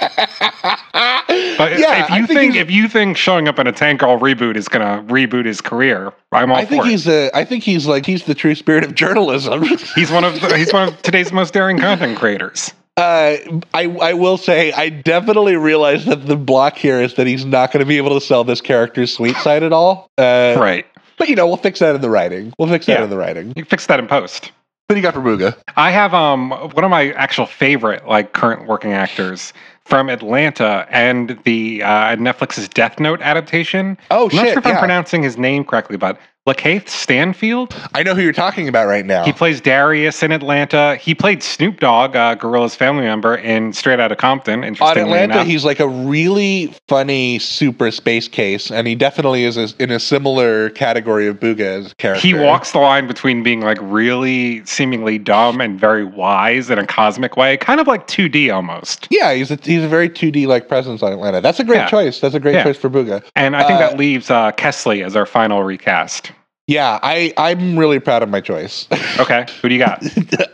But Yeah, if I you think think, if you think showing up in a Tank Girl reboot is gonna reboot his career, I'm all I think for it. he's a. I think he's like he's the true spirit of journalism. He's one of the, he's one of today's most daring content creators. Uh, I I will say I definitely realize that the block here is that he's not going to be able to sell this character's sweet side at all. Uh, Right. But you know we'll fix that in the writing. We'll fix that Yeah. in the writing. You can fix that in post. What do you got for Booga? I have um one of my actual favorite like current working actors from Atlanta and the uh, Netflix's Death Note adaptation. Oh I'm not sure if I'm pronouncing his name correctly, but Lakeith Stanfield. I know who you're talking about right now. He plays Darius in Atlanta. He played Snoop Dogg, uh, Gorillaz family member, in Straight Outta Compton. On Atlanta, enough. he's like a really funny super space case, and he definitely is a, in a similar category of Booga as a character. he walks the line between being like really seemingly dumb and very wise in a cosmic way, kind of like 2D almost. Yeah, he's a he's a very 2D like presence on Atlanta. That's a great Yeah. choice. That's a great Yeah. choice for Booga. And I think Uh, that leaves uh, Kesslee as our final recast. Yeah, I I'm really proud of my choice. Okay, who do you got?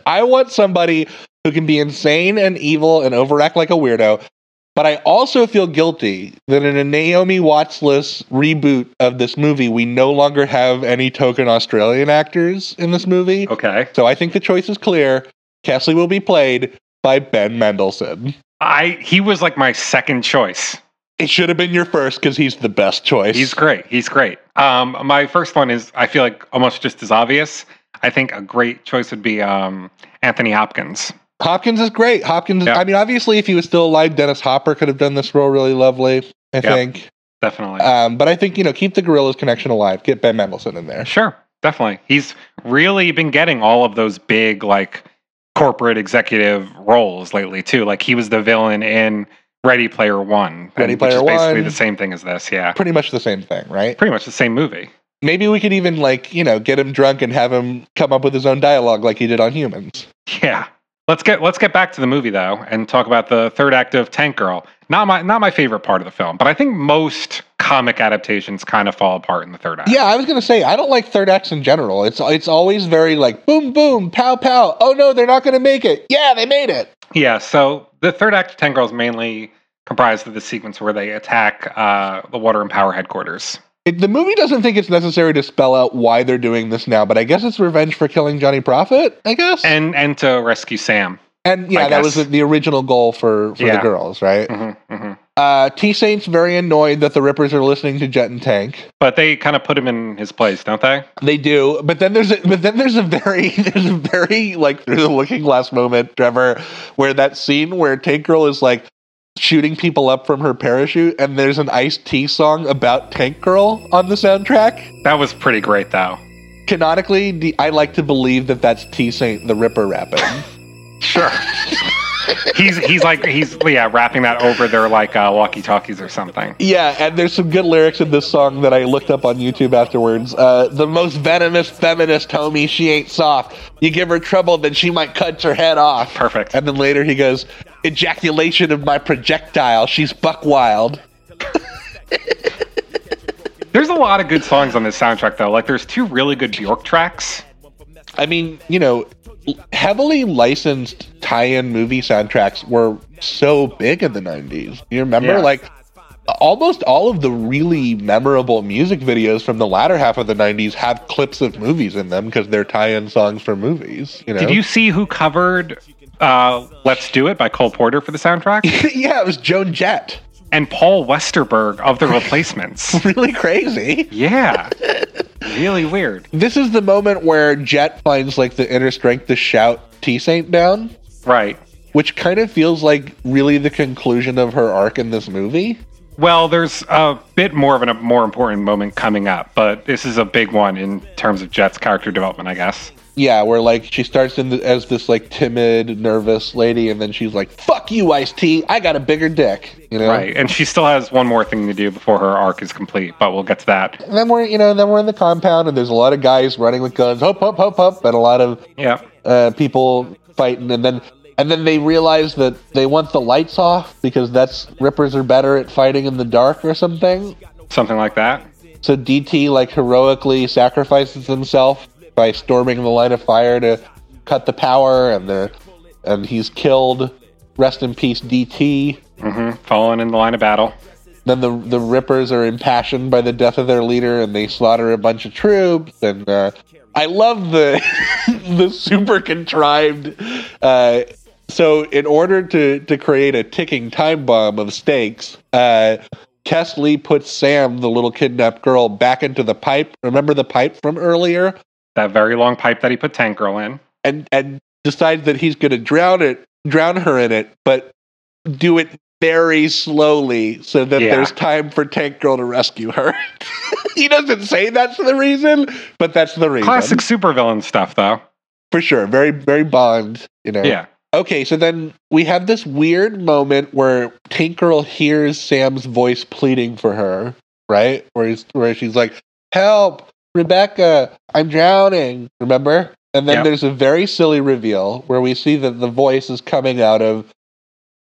I want somebody who can be insane and evil and overact like a weirdo. But I also feel guilty that in a Naomi Watts-less reboot of this movie, we no longer have any token Australian actors in this movie. Okay, So I think the choice is clear. Kesslee will be played by Ben Mendelsohn. I he was like my second choice. It should have been your first because he's the best choice. He's great. He's great. Um, my first one is I feel like almost just as obvious. I think a great choice would be um, Anthony Hopkins. Hopkins is great. Hopkins. Yeah. I mean, obviously, if he was still alive, Dennis Hopper could have done this role really lovely. I Yeah. think. Definitely. Um, but I think you know, keep the Gorillaz connection alive. Get Ben Mendelsohn in there. Sure, definitely. He's really been getting all of those big like corporate executive roles lately too. Like he was the villain in Ready Player One, Ready and- which Player is basically One. the same thing as this. Yeah, Pretty much the same thing, right? pretty much the same movie. Maybe we could even like you know get him drunk and have him come up with his own dialogue like he did on Humanz. Yeah. Let's get let's get back to the movie though and talk about the third act of Tank Girl. Not my not my favorite part of the film, but I think most comic adaptations kind of fall apart in the third act. Yeah, I was gonna say I don't like third acts in general. It's it's always very like boom boom pow pow. Oh no, they're not gonna make it. Yeah, they made it. Yeah, so the third act of Tank Girl's mainly comprised of the sequence where they attack uh, the Water and Power headquarters. It, the movie doesn't think it's necessary to spell out why they're doing this now, but I guess it's revenge for killing Johnny Prophet. I guess. And and to rescue Sam. And yeah, I that was the, the original goal for, for the girls, right? hmm hmm Uh, T Saint's very annoyed that the Rippers are listening to Jet and Tank. But they kind of put him in his place, don't they? They do, but then there's a, but then there's a very there's a very like through the looking glass moment, Trevor, where that scene where Tank Girl is like shooting people up from her parachute, and there's an Ice T song about Tank Girl on the soundtrack. That was pretty great, though. Canonically, the, I like to believe that that's T Saint the Ripper rapping. Sure. he's he's like he's yeah rapping that over their like uh, walkie talkies or something. Yeah, and there's some good lyrics in this song that I looked up on YouTube afterwards. Uh, the most venomous feminist homie, she ain't soft. You give her trouble, then she might cut your head off. Perfect. And then later he goes, ejaculation of my projectile. She's buck wild. There's a lot of good songs on this soundtrack though. Like there's two really good Bjork tracks. I mean, you know, heavily licensed tie-in movie soundtracks were so big in the 90s. You remember? Yeah. Like, almost all of the really memorable music videos from the latter half of the 90s have clips of movies in them because they're tie-in songs for movies you know Did you see who covered uh, "Let's Do It" by Cole Porter for the soundtrack? yeah it was joan jett and Paul Westerberg of The Replacements. really crazy yeah, really weird. this is the moment where jet finds like the inner strength to shout t-saint down Right. which kind of feels like really the conclusion of her arc in this movie Well, there's a bit more of a more important moment coming up, but this is a big one in terms of Jet's character development, I guess. Yeah, where like she starts in the, as this like timid, nervous lady, and then she's like, "Fuck you, Ice T! I got a bigger dick." You know, Right. And she still has one more thing to do before her arc is complete, but we'll get to that. And then we're you know then we're in the compound, and there's a lot of guys running with guns, hop hop hop hop, and a lot of Yeah. uh, people fighting, and then and then they realize that they want the lights off because that's rippers are better at fighting in the dark or something. Something like that. So DT like heroically sacrifices himself by storming the line of fire to cut the power, and the and he's killed. Rest in peace, DT. hmm Falling in the line of battle. Then the the Rippers are impassioned by the death of their leader, and they slaughter a bunch of troops. And uh, I love the the super contrived. Uh, so, in order to to create a ticking time bomb of stakes, uh, Kesslee puts Sam, the little kidnapped girl, back into the pipe. Remember the pipe from earlier, That very long pipe that he put Tank Girl in. and and decides that he's going to drown it, drown her in it, but do it very slowly so that Yeah. there's time for Tank Girl to rescue her. he doesn't say that's the reason, but that's the reason. Classic supervillain stuff, though. for sure. Very very Bond. You know. Yeah. Okay, so then we have this weird moment where Tank Girl hears Sam's voice pleading for her, right? Where he's where she's like, "Help, Rebecca, I'm drowning." Remember? And then Yep. there's a very silly reveal where we see that the voice is coming out of.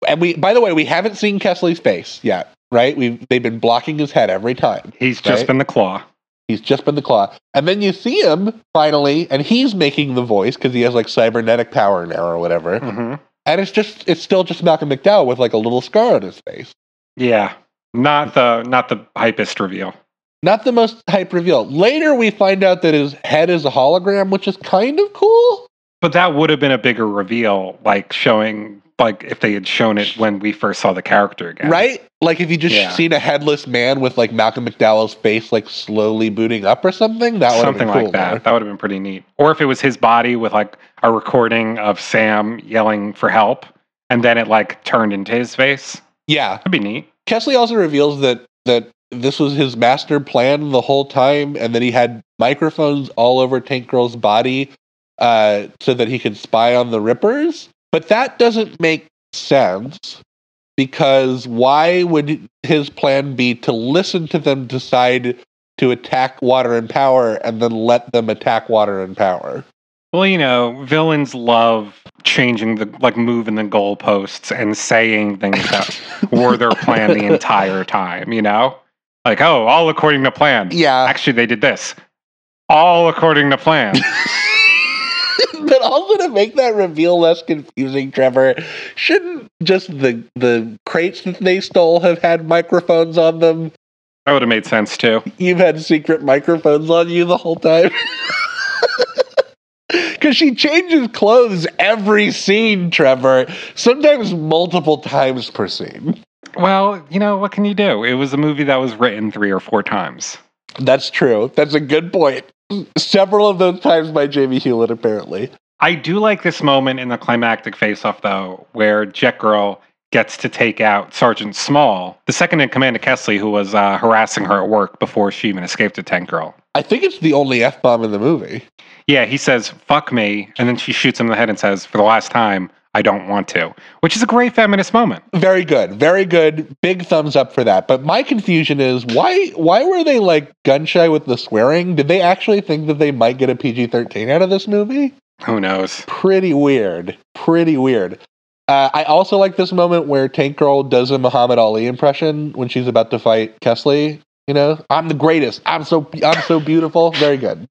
And we, by the way, we haven't seen Kesslee's face yet, right? We've they've been blocking his head every time. He's just Right. been the claw. He's just been the claw. And then you see him finally, and he's making the voice because he has like cybernetic power now or whatever. hmm And it's just it's still just Malcolm McDowell with like a little scar on his face. Yeah. Not the not the hypest reveal. Not the most hype reveal. Later we find out that his head is a hologram, which is kind of cool. But that would have been a bigger reveal, like showing like if they had shown it when we first saw the character again. Right? Like if you just Yeah. seen a headless man with like Malcolm McDowell's face like slowly booting up or something, that would have Something been cool. like that. That would have been pretty neat. Or if it was his body with like a recording of Sam yelling for help and then it like turned into his face. Yeah. That'd be neat. Kesslee also reveals that that this was his master plan the whole time, and then he had microphones all over Tank Girl's body uh, so that he could spy on the Rippers. But that doesn't make sense because why would his plan be to listen to them decide to attack Water and Power and then let them attack Water and Power? Well, you know, villains love changing the like moving the goalposts and saying things that were their plan the entire time, you know? Like, oh, all according to plan. Yeah. Actually they did this. All according to plan. but also to make that reveal less confusing, Trevor, shouldn't just the the crates that they stole have had microphones on them? that would have made sense too. You've had secret microphones on you the whole time. Because she changes clothes every scene, Trevor. Sometimes multiple times per scene. Well, you know, what can you do? It was a movie that was written three or four times. That's true. That's a good point. Several of those times by Jamie Hewlett, apparently. I do like this moment in the climactic face-off, though, where Jet Girl gets to take out Sergeant Small, the second in command of Kesslee, who was uh, harassing her at work before she even escaped to Tank Girl. I think it's the only F bomb in the movie. Yeah, he says, fuck me, and then she shoots him in the head and says, for the last time, I don't want to, which is a great feminist moment. Very good, very good. Big thumbs up for that. But my confusion is why why were they like gun shy with the swearing? Did they actually think that they might get a PG thirteen out of this movie? Who knows? Pretty weird. Pretty weird. Uh, I also like this moment where Tank Girl does a Muhammad Ali impression when she's about to fight Kesslee. You know, I'm the greatest. I'm so I'm so beautiful. Very good.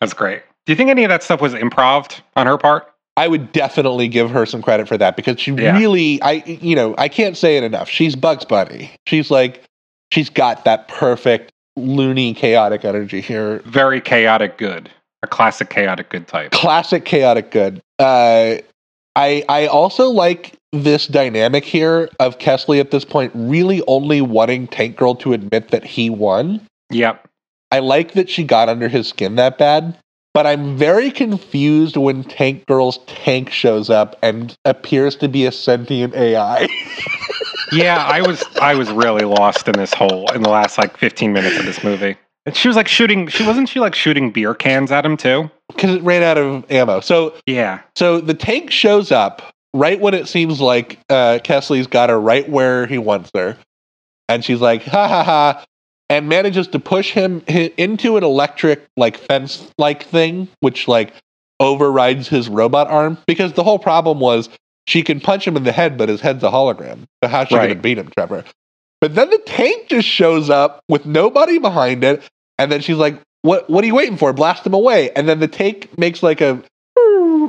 That's great. Do you think any of that stuff was improv on her part? I would definitely give her some credit for that because she Yeah. really, I, you know, I can't say it enough. She's Bugs Bunny. She's like she's got that perfect loony chaotic energy here. Very chaotic good. A classic chaotic good type. Classic chaotic good. Uh, I I also like this dynamic here of Kesslee at this point really only wanting Tank Girl to admit that he won. Yep. I like that she got under his skin that bad, but I'm very confused when Tank Girl's tank shows up and appears to be a sentient AI. Yeah, I was I was really lost in this hole in the last like 15 minutes of this movie. And she was like shooting she wasn't she like shooting beer cans at him too? Because it ran out of ammo. So Yeah. so the tank shows up right when it seems like uh, Kesslee's got her right where he wants her. And she's like, ha ha ha, and manages to push him into an electric, like, fence like thing, which, like, overrides his robot arm. Because the whole problem was she can punch him in the head, but his head's a hologram. So how's she going to beat him, Trevor? But then the tank just shows up with nobody behind it. And then she's like, what, what are you waiting for? Blast him away. And then the tank makes like a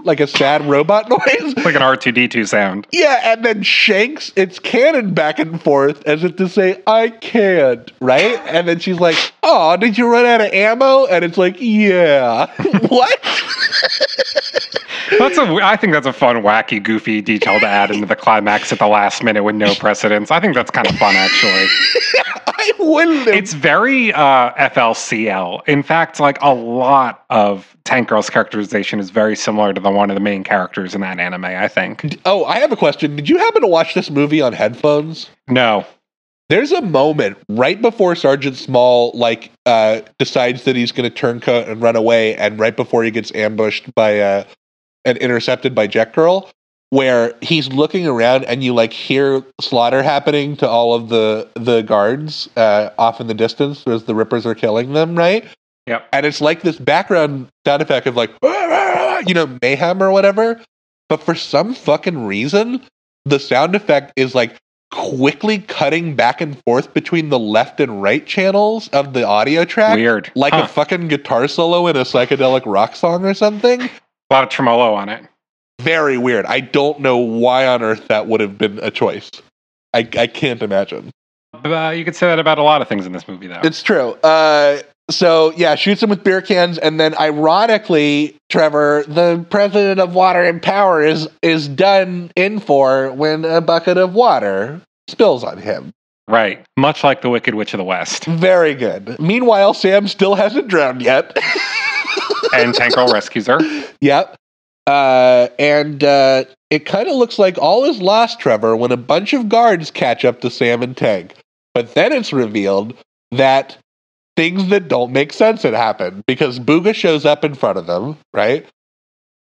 like a sad robot noise. Like an R2D2 sound. Yeah, and then shanks its cannon back and forth as if to say, I can't, right? And then she's like, Oh, did you run out of ammo? And it's like, Yeah. what? That's a I think that's a fun, wacky, goofy detail to add into the climax at the last minute with no precedence. I think that's kind of fun actually. I wouldn't have. It's very uh, FLCL. In fact, like a lot of Tank Girl's characterization is very similar to the one of the main characters in that anime. I think. oh, I have a question. Did you happen to watch this movie on headphones? No. There's a moment right before Sergeant Small like uh, decides that he's going to turncoat and run away, and right before he gets ambushed by uh, and intercepted by Jet Girl, where he's looking around and you like hear slaughter happening to all of the the guards uh, off in the distance as the Rippers are killing them, right? Yep. And it's like this background sound effect of like you know mayhem or whatever, but for some fucking reason, the sound effect is like quickly cutting back and forth between the left and right channels of the audio track. Weird. Like Huh. a fucking guitar solo in a psychedelic rock song or something. A lot of tremolo on it. Very weird. I don't know why on earth that would have been a choice. I, I can't imagine. Uh, you could say that about a lot of things in this movie, though. It's true. Uh, so yeah, shoots him with beer cans, and then ironically, Trevor, the president of Water and Power is is done in for when a bucket of water spills on him. right. Much like the Wicked Witch of the West. Very good. Meanwhile, Sam still hasn't drowned yet. And Tank Girl rescues her. Yep. Uh, and uh, it kind of looks like all is lost, Trevor, when a bunch of guards catch up to Sam and Tank. But then it's revealed that things that don't make sense had happened because Booga shows up in front of them, right?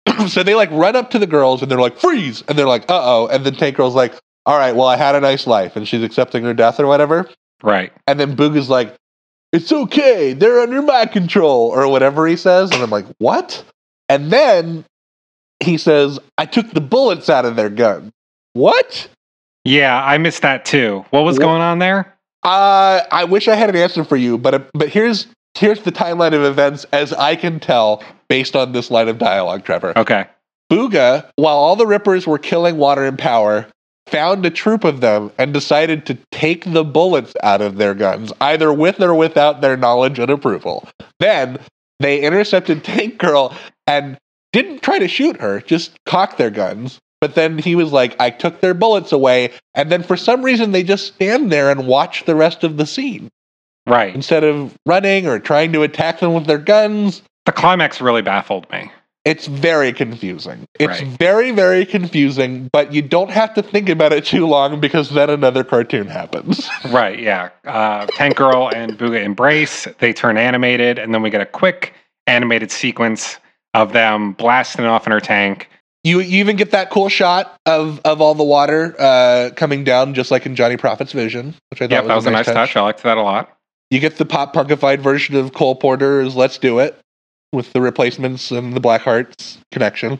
so they like run up to the girls and they're like, freeze! And they're like, uh oh. And then Tank Girl's like, all right, well, I had a nice life. And she's accepting her death or whatever. Right. And then Booga's like, it's okay, they're under my control, or whatever he says. And I'm like, what? And then he says, I took the bullets out of their gun. What? Yeah, I missed that too. What was Wha- going on there? Uh, I wish I had an answer for you, but but here's here's the timeline of events as I can tell based on this line of dialogue, Trevor. Okay. Booga, while all the Rippers were killing Water and Power, found a troop of them and decided to take the bullets out of their guns, either with or without their knowledge and approval. Then they intercepted Tank Girl and didn't try to shoot her, just cocked their guns. But then he was like, I took their bullets away. And then for some reason, they just stand there and watch the rest of the scene Right. instead of running or trying to attack them with their guns. The climax really baffled me. It's very confusing. It's Right. very, very confusing, but you don't have to think about it too long because then another cartoon happens. Right, yeah. Uh, Tank Girl and Booga embrace. They turn animated, and then we get a quick animated sequence of them blasting off in her tank. you, you even get that cool shot of, of all the water uh, coming down, just like in Johnny Prophet's vision, which I thought Yep, was, that was a nice touch. I liked that a lot. You get the pop punkified version of Cole Porter's Let's Do It with the replacements and the Blackhearts connection.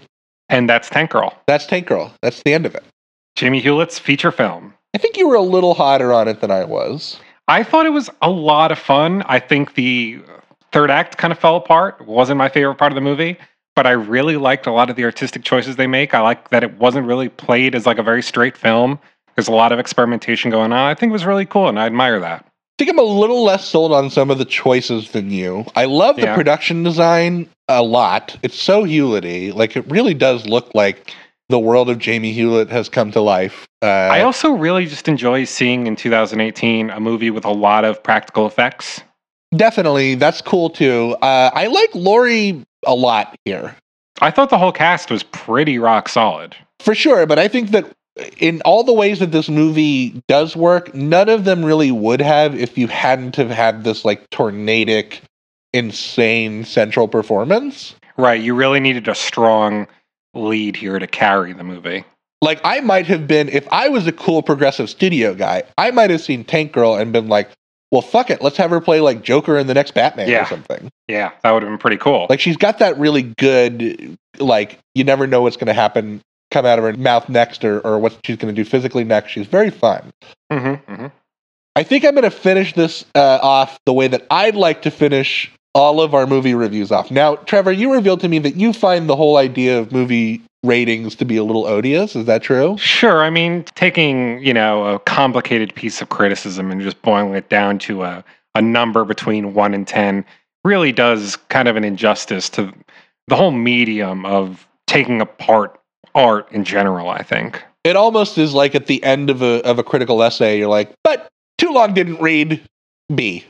And that's Tank Girl. That's Tank Girl. That's the end of it. Jamie Hewlett's feature film. I think you were a little hotter on it than I was. I thought it was a lot of fun. I think the third act kind of fell apart. It wasn't my favorite part of the movie, but I really liked a lot of the artistic choices they make. I like that it wasn't really played as like a very straight film. There's a lot of experimentation going on. I think it was really cool, and I admire that. Think I'm a little less sold on some of the choices than you. I love the production design a lot. It's so Hewlett-y. Like it really does look like the world of Jamie Hewlett has come to life. Uh, I also really just enjoy seeing in 2018 a movie with a lot of practical effects. definitely, that's cool too. Uh, I like Lori a lot here. I thought the whole cast was pretty rock solid. For sure, but I think that in all the ways that this movie does work, none of them really would have if you hadn't have had this like tornadic, insane central performance. Right, you really needed a strong lead here to carry the movie. Like I might have been if I was a cool progressive studio guy, I might have seen Tank Girl and been like, "Well, fuck it, let's have her play like Joker in the next Batman Yeah. or something." Yeah, that would have been pretty cool. Like she's got that really good like you never know what's going to happen come out of her mouth next or or what she's going to do physically next. She's very fun. hmm hmm I think I'm going to finish this uh, off the way that I'd like to finish all of our movie reviews off. Now, Trevor, you revealed to me that you find the whole idea of movie ratings to be a little odious. Is that true? Sure, I mean, taking, you know, a complicated piece of criticism and just boiling it down to a, a number between 1 and 10 really does kind of an injustice to the whole medium of taking apart art in general, I think. It almost is like at the end of a of a critical essay, you're like, but too long didn't read B.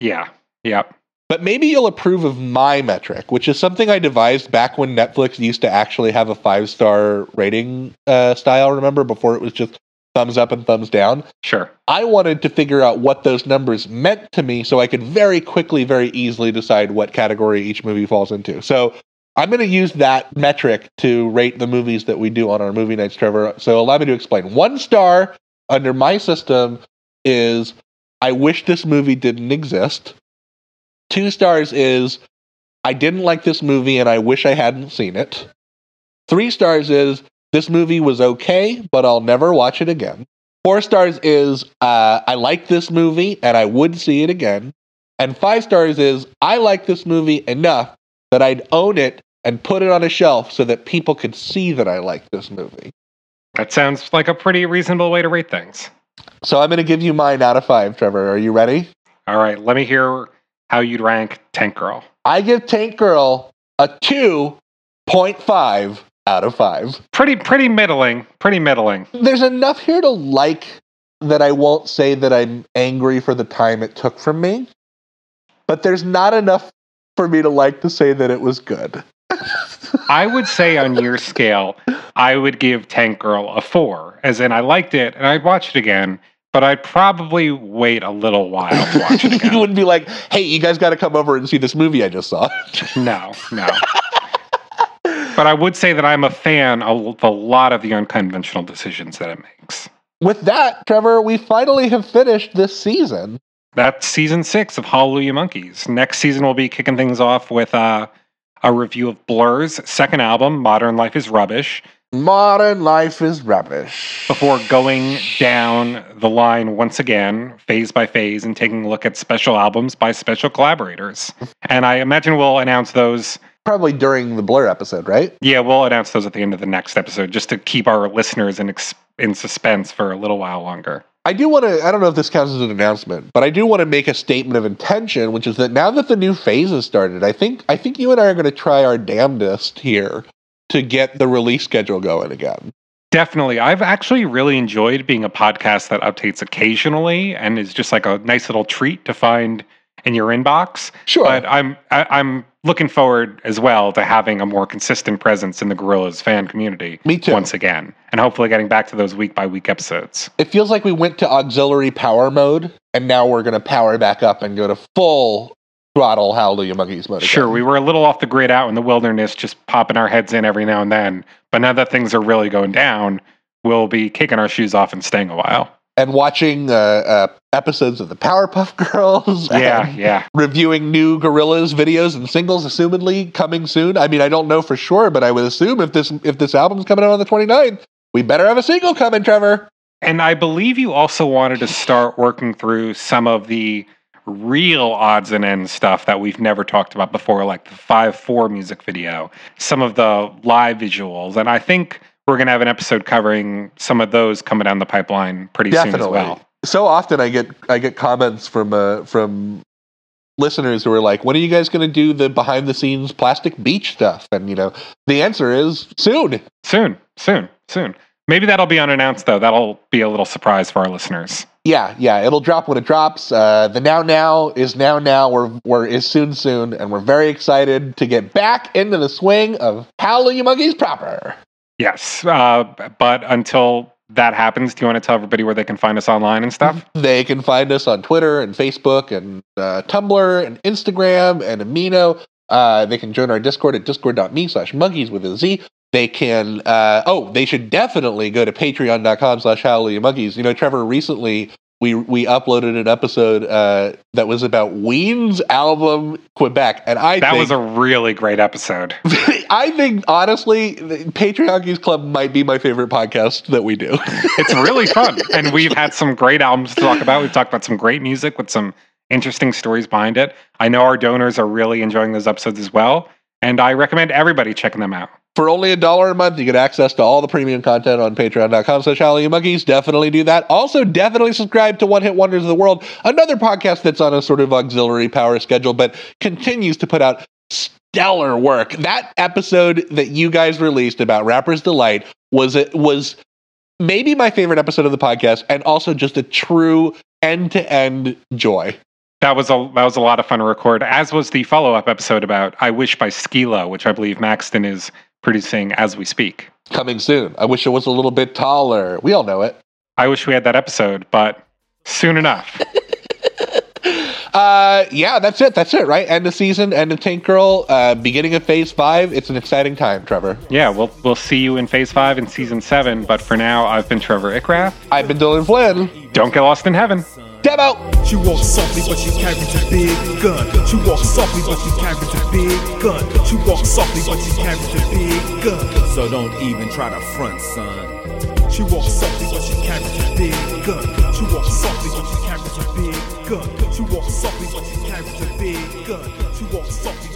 Yeah. Yep. But maybe you'll approve of my metric, which is something I devised back when Netflix used to actually have a five star rating uh, style. Remember before it was just thumbs up and thumbs down. Sure. I wanted to figure out what those numbers meant to me so I could very quickly, very easily decide what category each movie falls into. So I'm going to use that metric to rate the movies that we do on our movie nights, Trevor. So allow me to explain. One star under my system is I wish this movie didn't exist. Two stars is I didn't like this movie and I wish I hadn't seen it. Three stars is this movie was okay, but I'll never watch it again. Four stars is uh, I like this movie and I would see it again. And five stars is I like this movie enough that I'd own it and put it on a shelf so that people could see that I like this movie. That sounds like a pretty reasonable way to rate things. So I'm going to give you mine out of five, Trevor. Are you ready? All right, let me hear how you'd rank Tank Girl. I give Tank Girl a 2.5 out of 5. Pretty pretty middling, pretty middling. There's enough here to like that I won't say that I'm angry for the time it took from me. But there's not enough for me to like to say that it was good. I would say on your scale, I would give Tank Girl a four, as in I liked it and I'd watch it again, but I'd probably wait a little while to watch it you wouldn't be like, hey, you guys got to come over and see this movie I just saw. no, no. but I would say that I'm a fan of a lot of the unconventional decisions that it makes. With that, Trevor, we finally have finished this season. That's season six of Hallelujah Monkeys. Next season, we'll be kicking things off with uh, a review of Blur's second album, Modern Life is Rubbish, Modern life is rubbish. before going down the line once again, phase by phase, and taking a look at special albums by special collaborators. And I imagine we'll announce those. Probably during the Blur episode, right? Yeah, we'll announce those at the end of the next episode, just to keep our listeners in in suspense for a little while longer. I do want to, I don't know if this counts as an announcement, but I do want to make a statement of intention, which is that now that the new phase has started, I think, I think you and I are going to try our damnedest here to get the release schedule going again. Definitely. I've actually really enjoyed being a podcast that updates occasionally and is just like a nice little treat to find in your inbox. Sure. But I'm I, I'm looking forward as well to having a more consistent presence in the Gorillaz fan community Me too. once again, and hopefully getting back to those week by week episodes. it feels like we went to auxiliary power mode, and now we're going to power back up and go to full throttle Hallelujah Monkeys mode. again. Sure, we were a little off the grid out in the wilderness, just popping our heads in every now and then. But now that things are really going down, we'll be kicking our shoes off and staying a while. And watching uh, uh, episodes of the Powerpuff Girls. Yeah, yeah. reviewing new Gorillaz videos and singles, assumedly coming soon. I mean, I don't know for sure, but I would assume if this if this album's coming out on the 29th, we better have a single coming, Trevor. And I believe you also wanted to start working through some of the real odds and ends stuff that we've never talked about before, like the 5 4 music video, some of the live visuals. And I think we're going to have an episode covering some of those coming down the pipeline pretty soon as well. so often I get I get comments from uh, from listeners who are like, "When are you guys going to do the behind the scenes plastic beach stuff?" And you know, the answer is soon. Soon, soon, soon. Maybe that'll be unannounced though. That'll be a little surprise for our listeners. Yeah, yeah, it'll drop when it drops. Uh, the now now is now now. We're we're is soon soon, and we're very excited to get back into the swing of Hallelujah Monkeys proper. Yes, uh, but until that happens, do you want to tell everybody where they can find us online and stuff? They can find us on Twitter and Facebook and uh, Tumblr and Instagram and Amino. Uh, they can join our Discord at discord.me slash monkeys with a Z. They can, uh, oh, they should definitely go to patreon.com slash monkeys. You know, Trevor, recently we we uploaded an episode uh, that was about Ween's album Quebec. And I That think, was a really great episode. I think, honestly, Geeks Club might be my favorite podcast that we do. It's really fun. And we've had some great albums to talk about. We've talked about some great music with some interesting stories behind it. I know our donors are really enjoying those episodes as well. And I recommend everybody checking them out. For only a dollar a month, you get access to all the premium content on patreon.com slash Monkeys. Definitely do that. Also, definitely subscribe to One Hit Wonders of the World, another podcast that's on a sort of auxiliary power schedule, but continues to put out stellar work. That episode that you guys released about Rapper's Delight was it was maybe my favorite episode of the podcast, and also just a true end-to-end joy. That was a that was a lot of fun to record, as was the follow up episode about I Wish by Skee-Lo, which I believe Maxton is producing as we speak. Coming soon. I wish it was a little bit taller. We all know it. I wish we had that episode, but soon enough. Uh, yeah, that's it. That's it, right? End of season, end of Tank Girl, uh, beginning of phase five. It's an exciting time, Trevor. yeah, we'll we'll see you in phase five in season seven. But for now, I've been Trevor Ickrath. I've been Dylan Flynn. Don't get lost in heaven. Demo. She walks softly, but she carries a big gun. She walks softly, but she carries a big gun. She walks softly, but she carries a big gun. So don't even try to front, son. She walks softly, but she carries a big gun. She walks softly, but she carries a big gun. She walks softly, but she carries a big gun. She walks softly, but she carries a big gun. She walks softly, but she carries a big gun. She walks softly.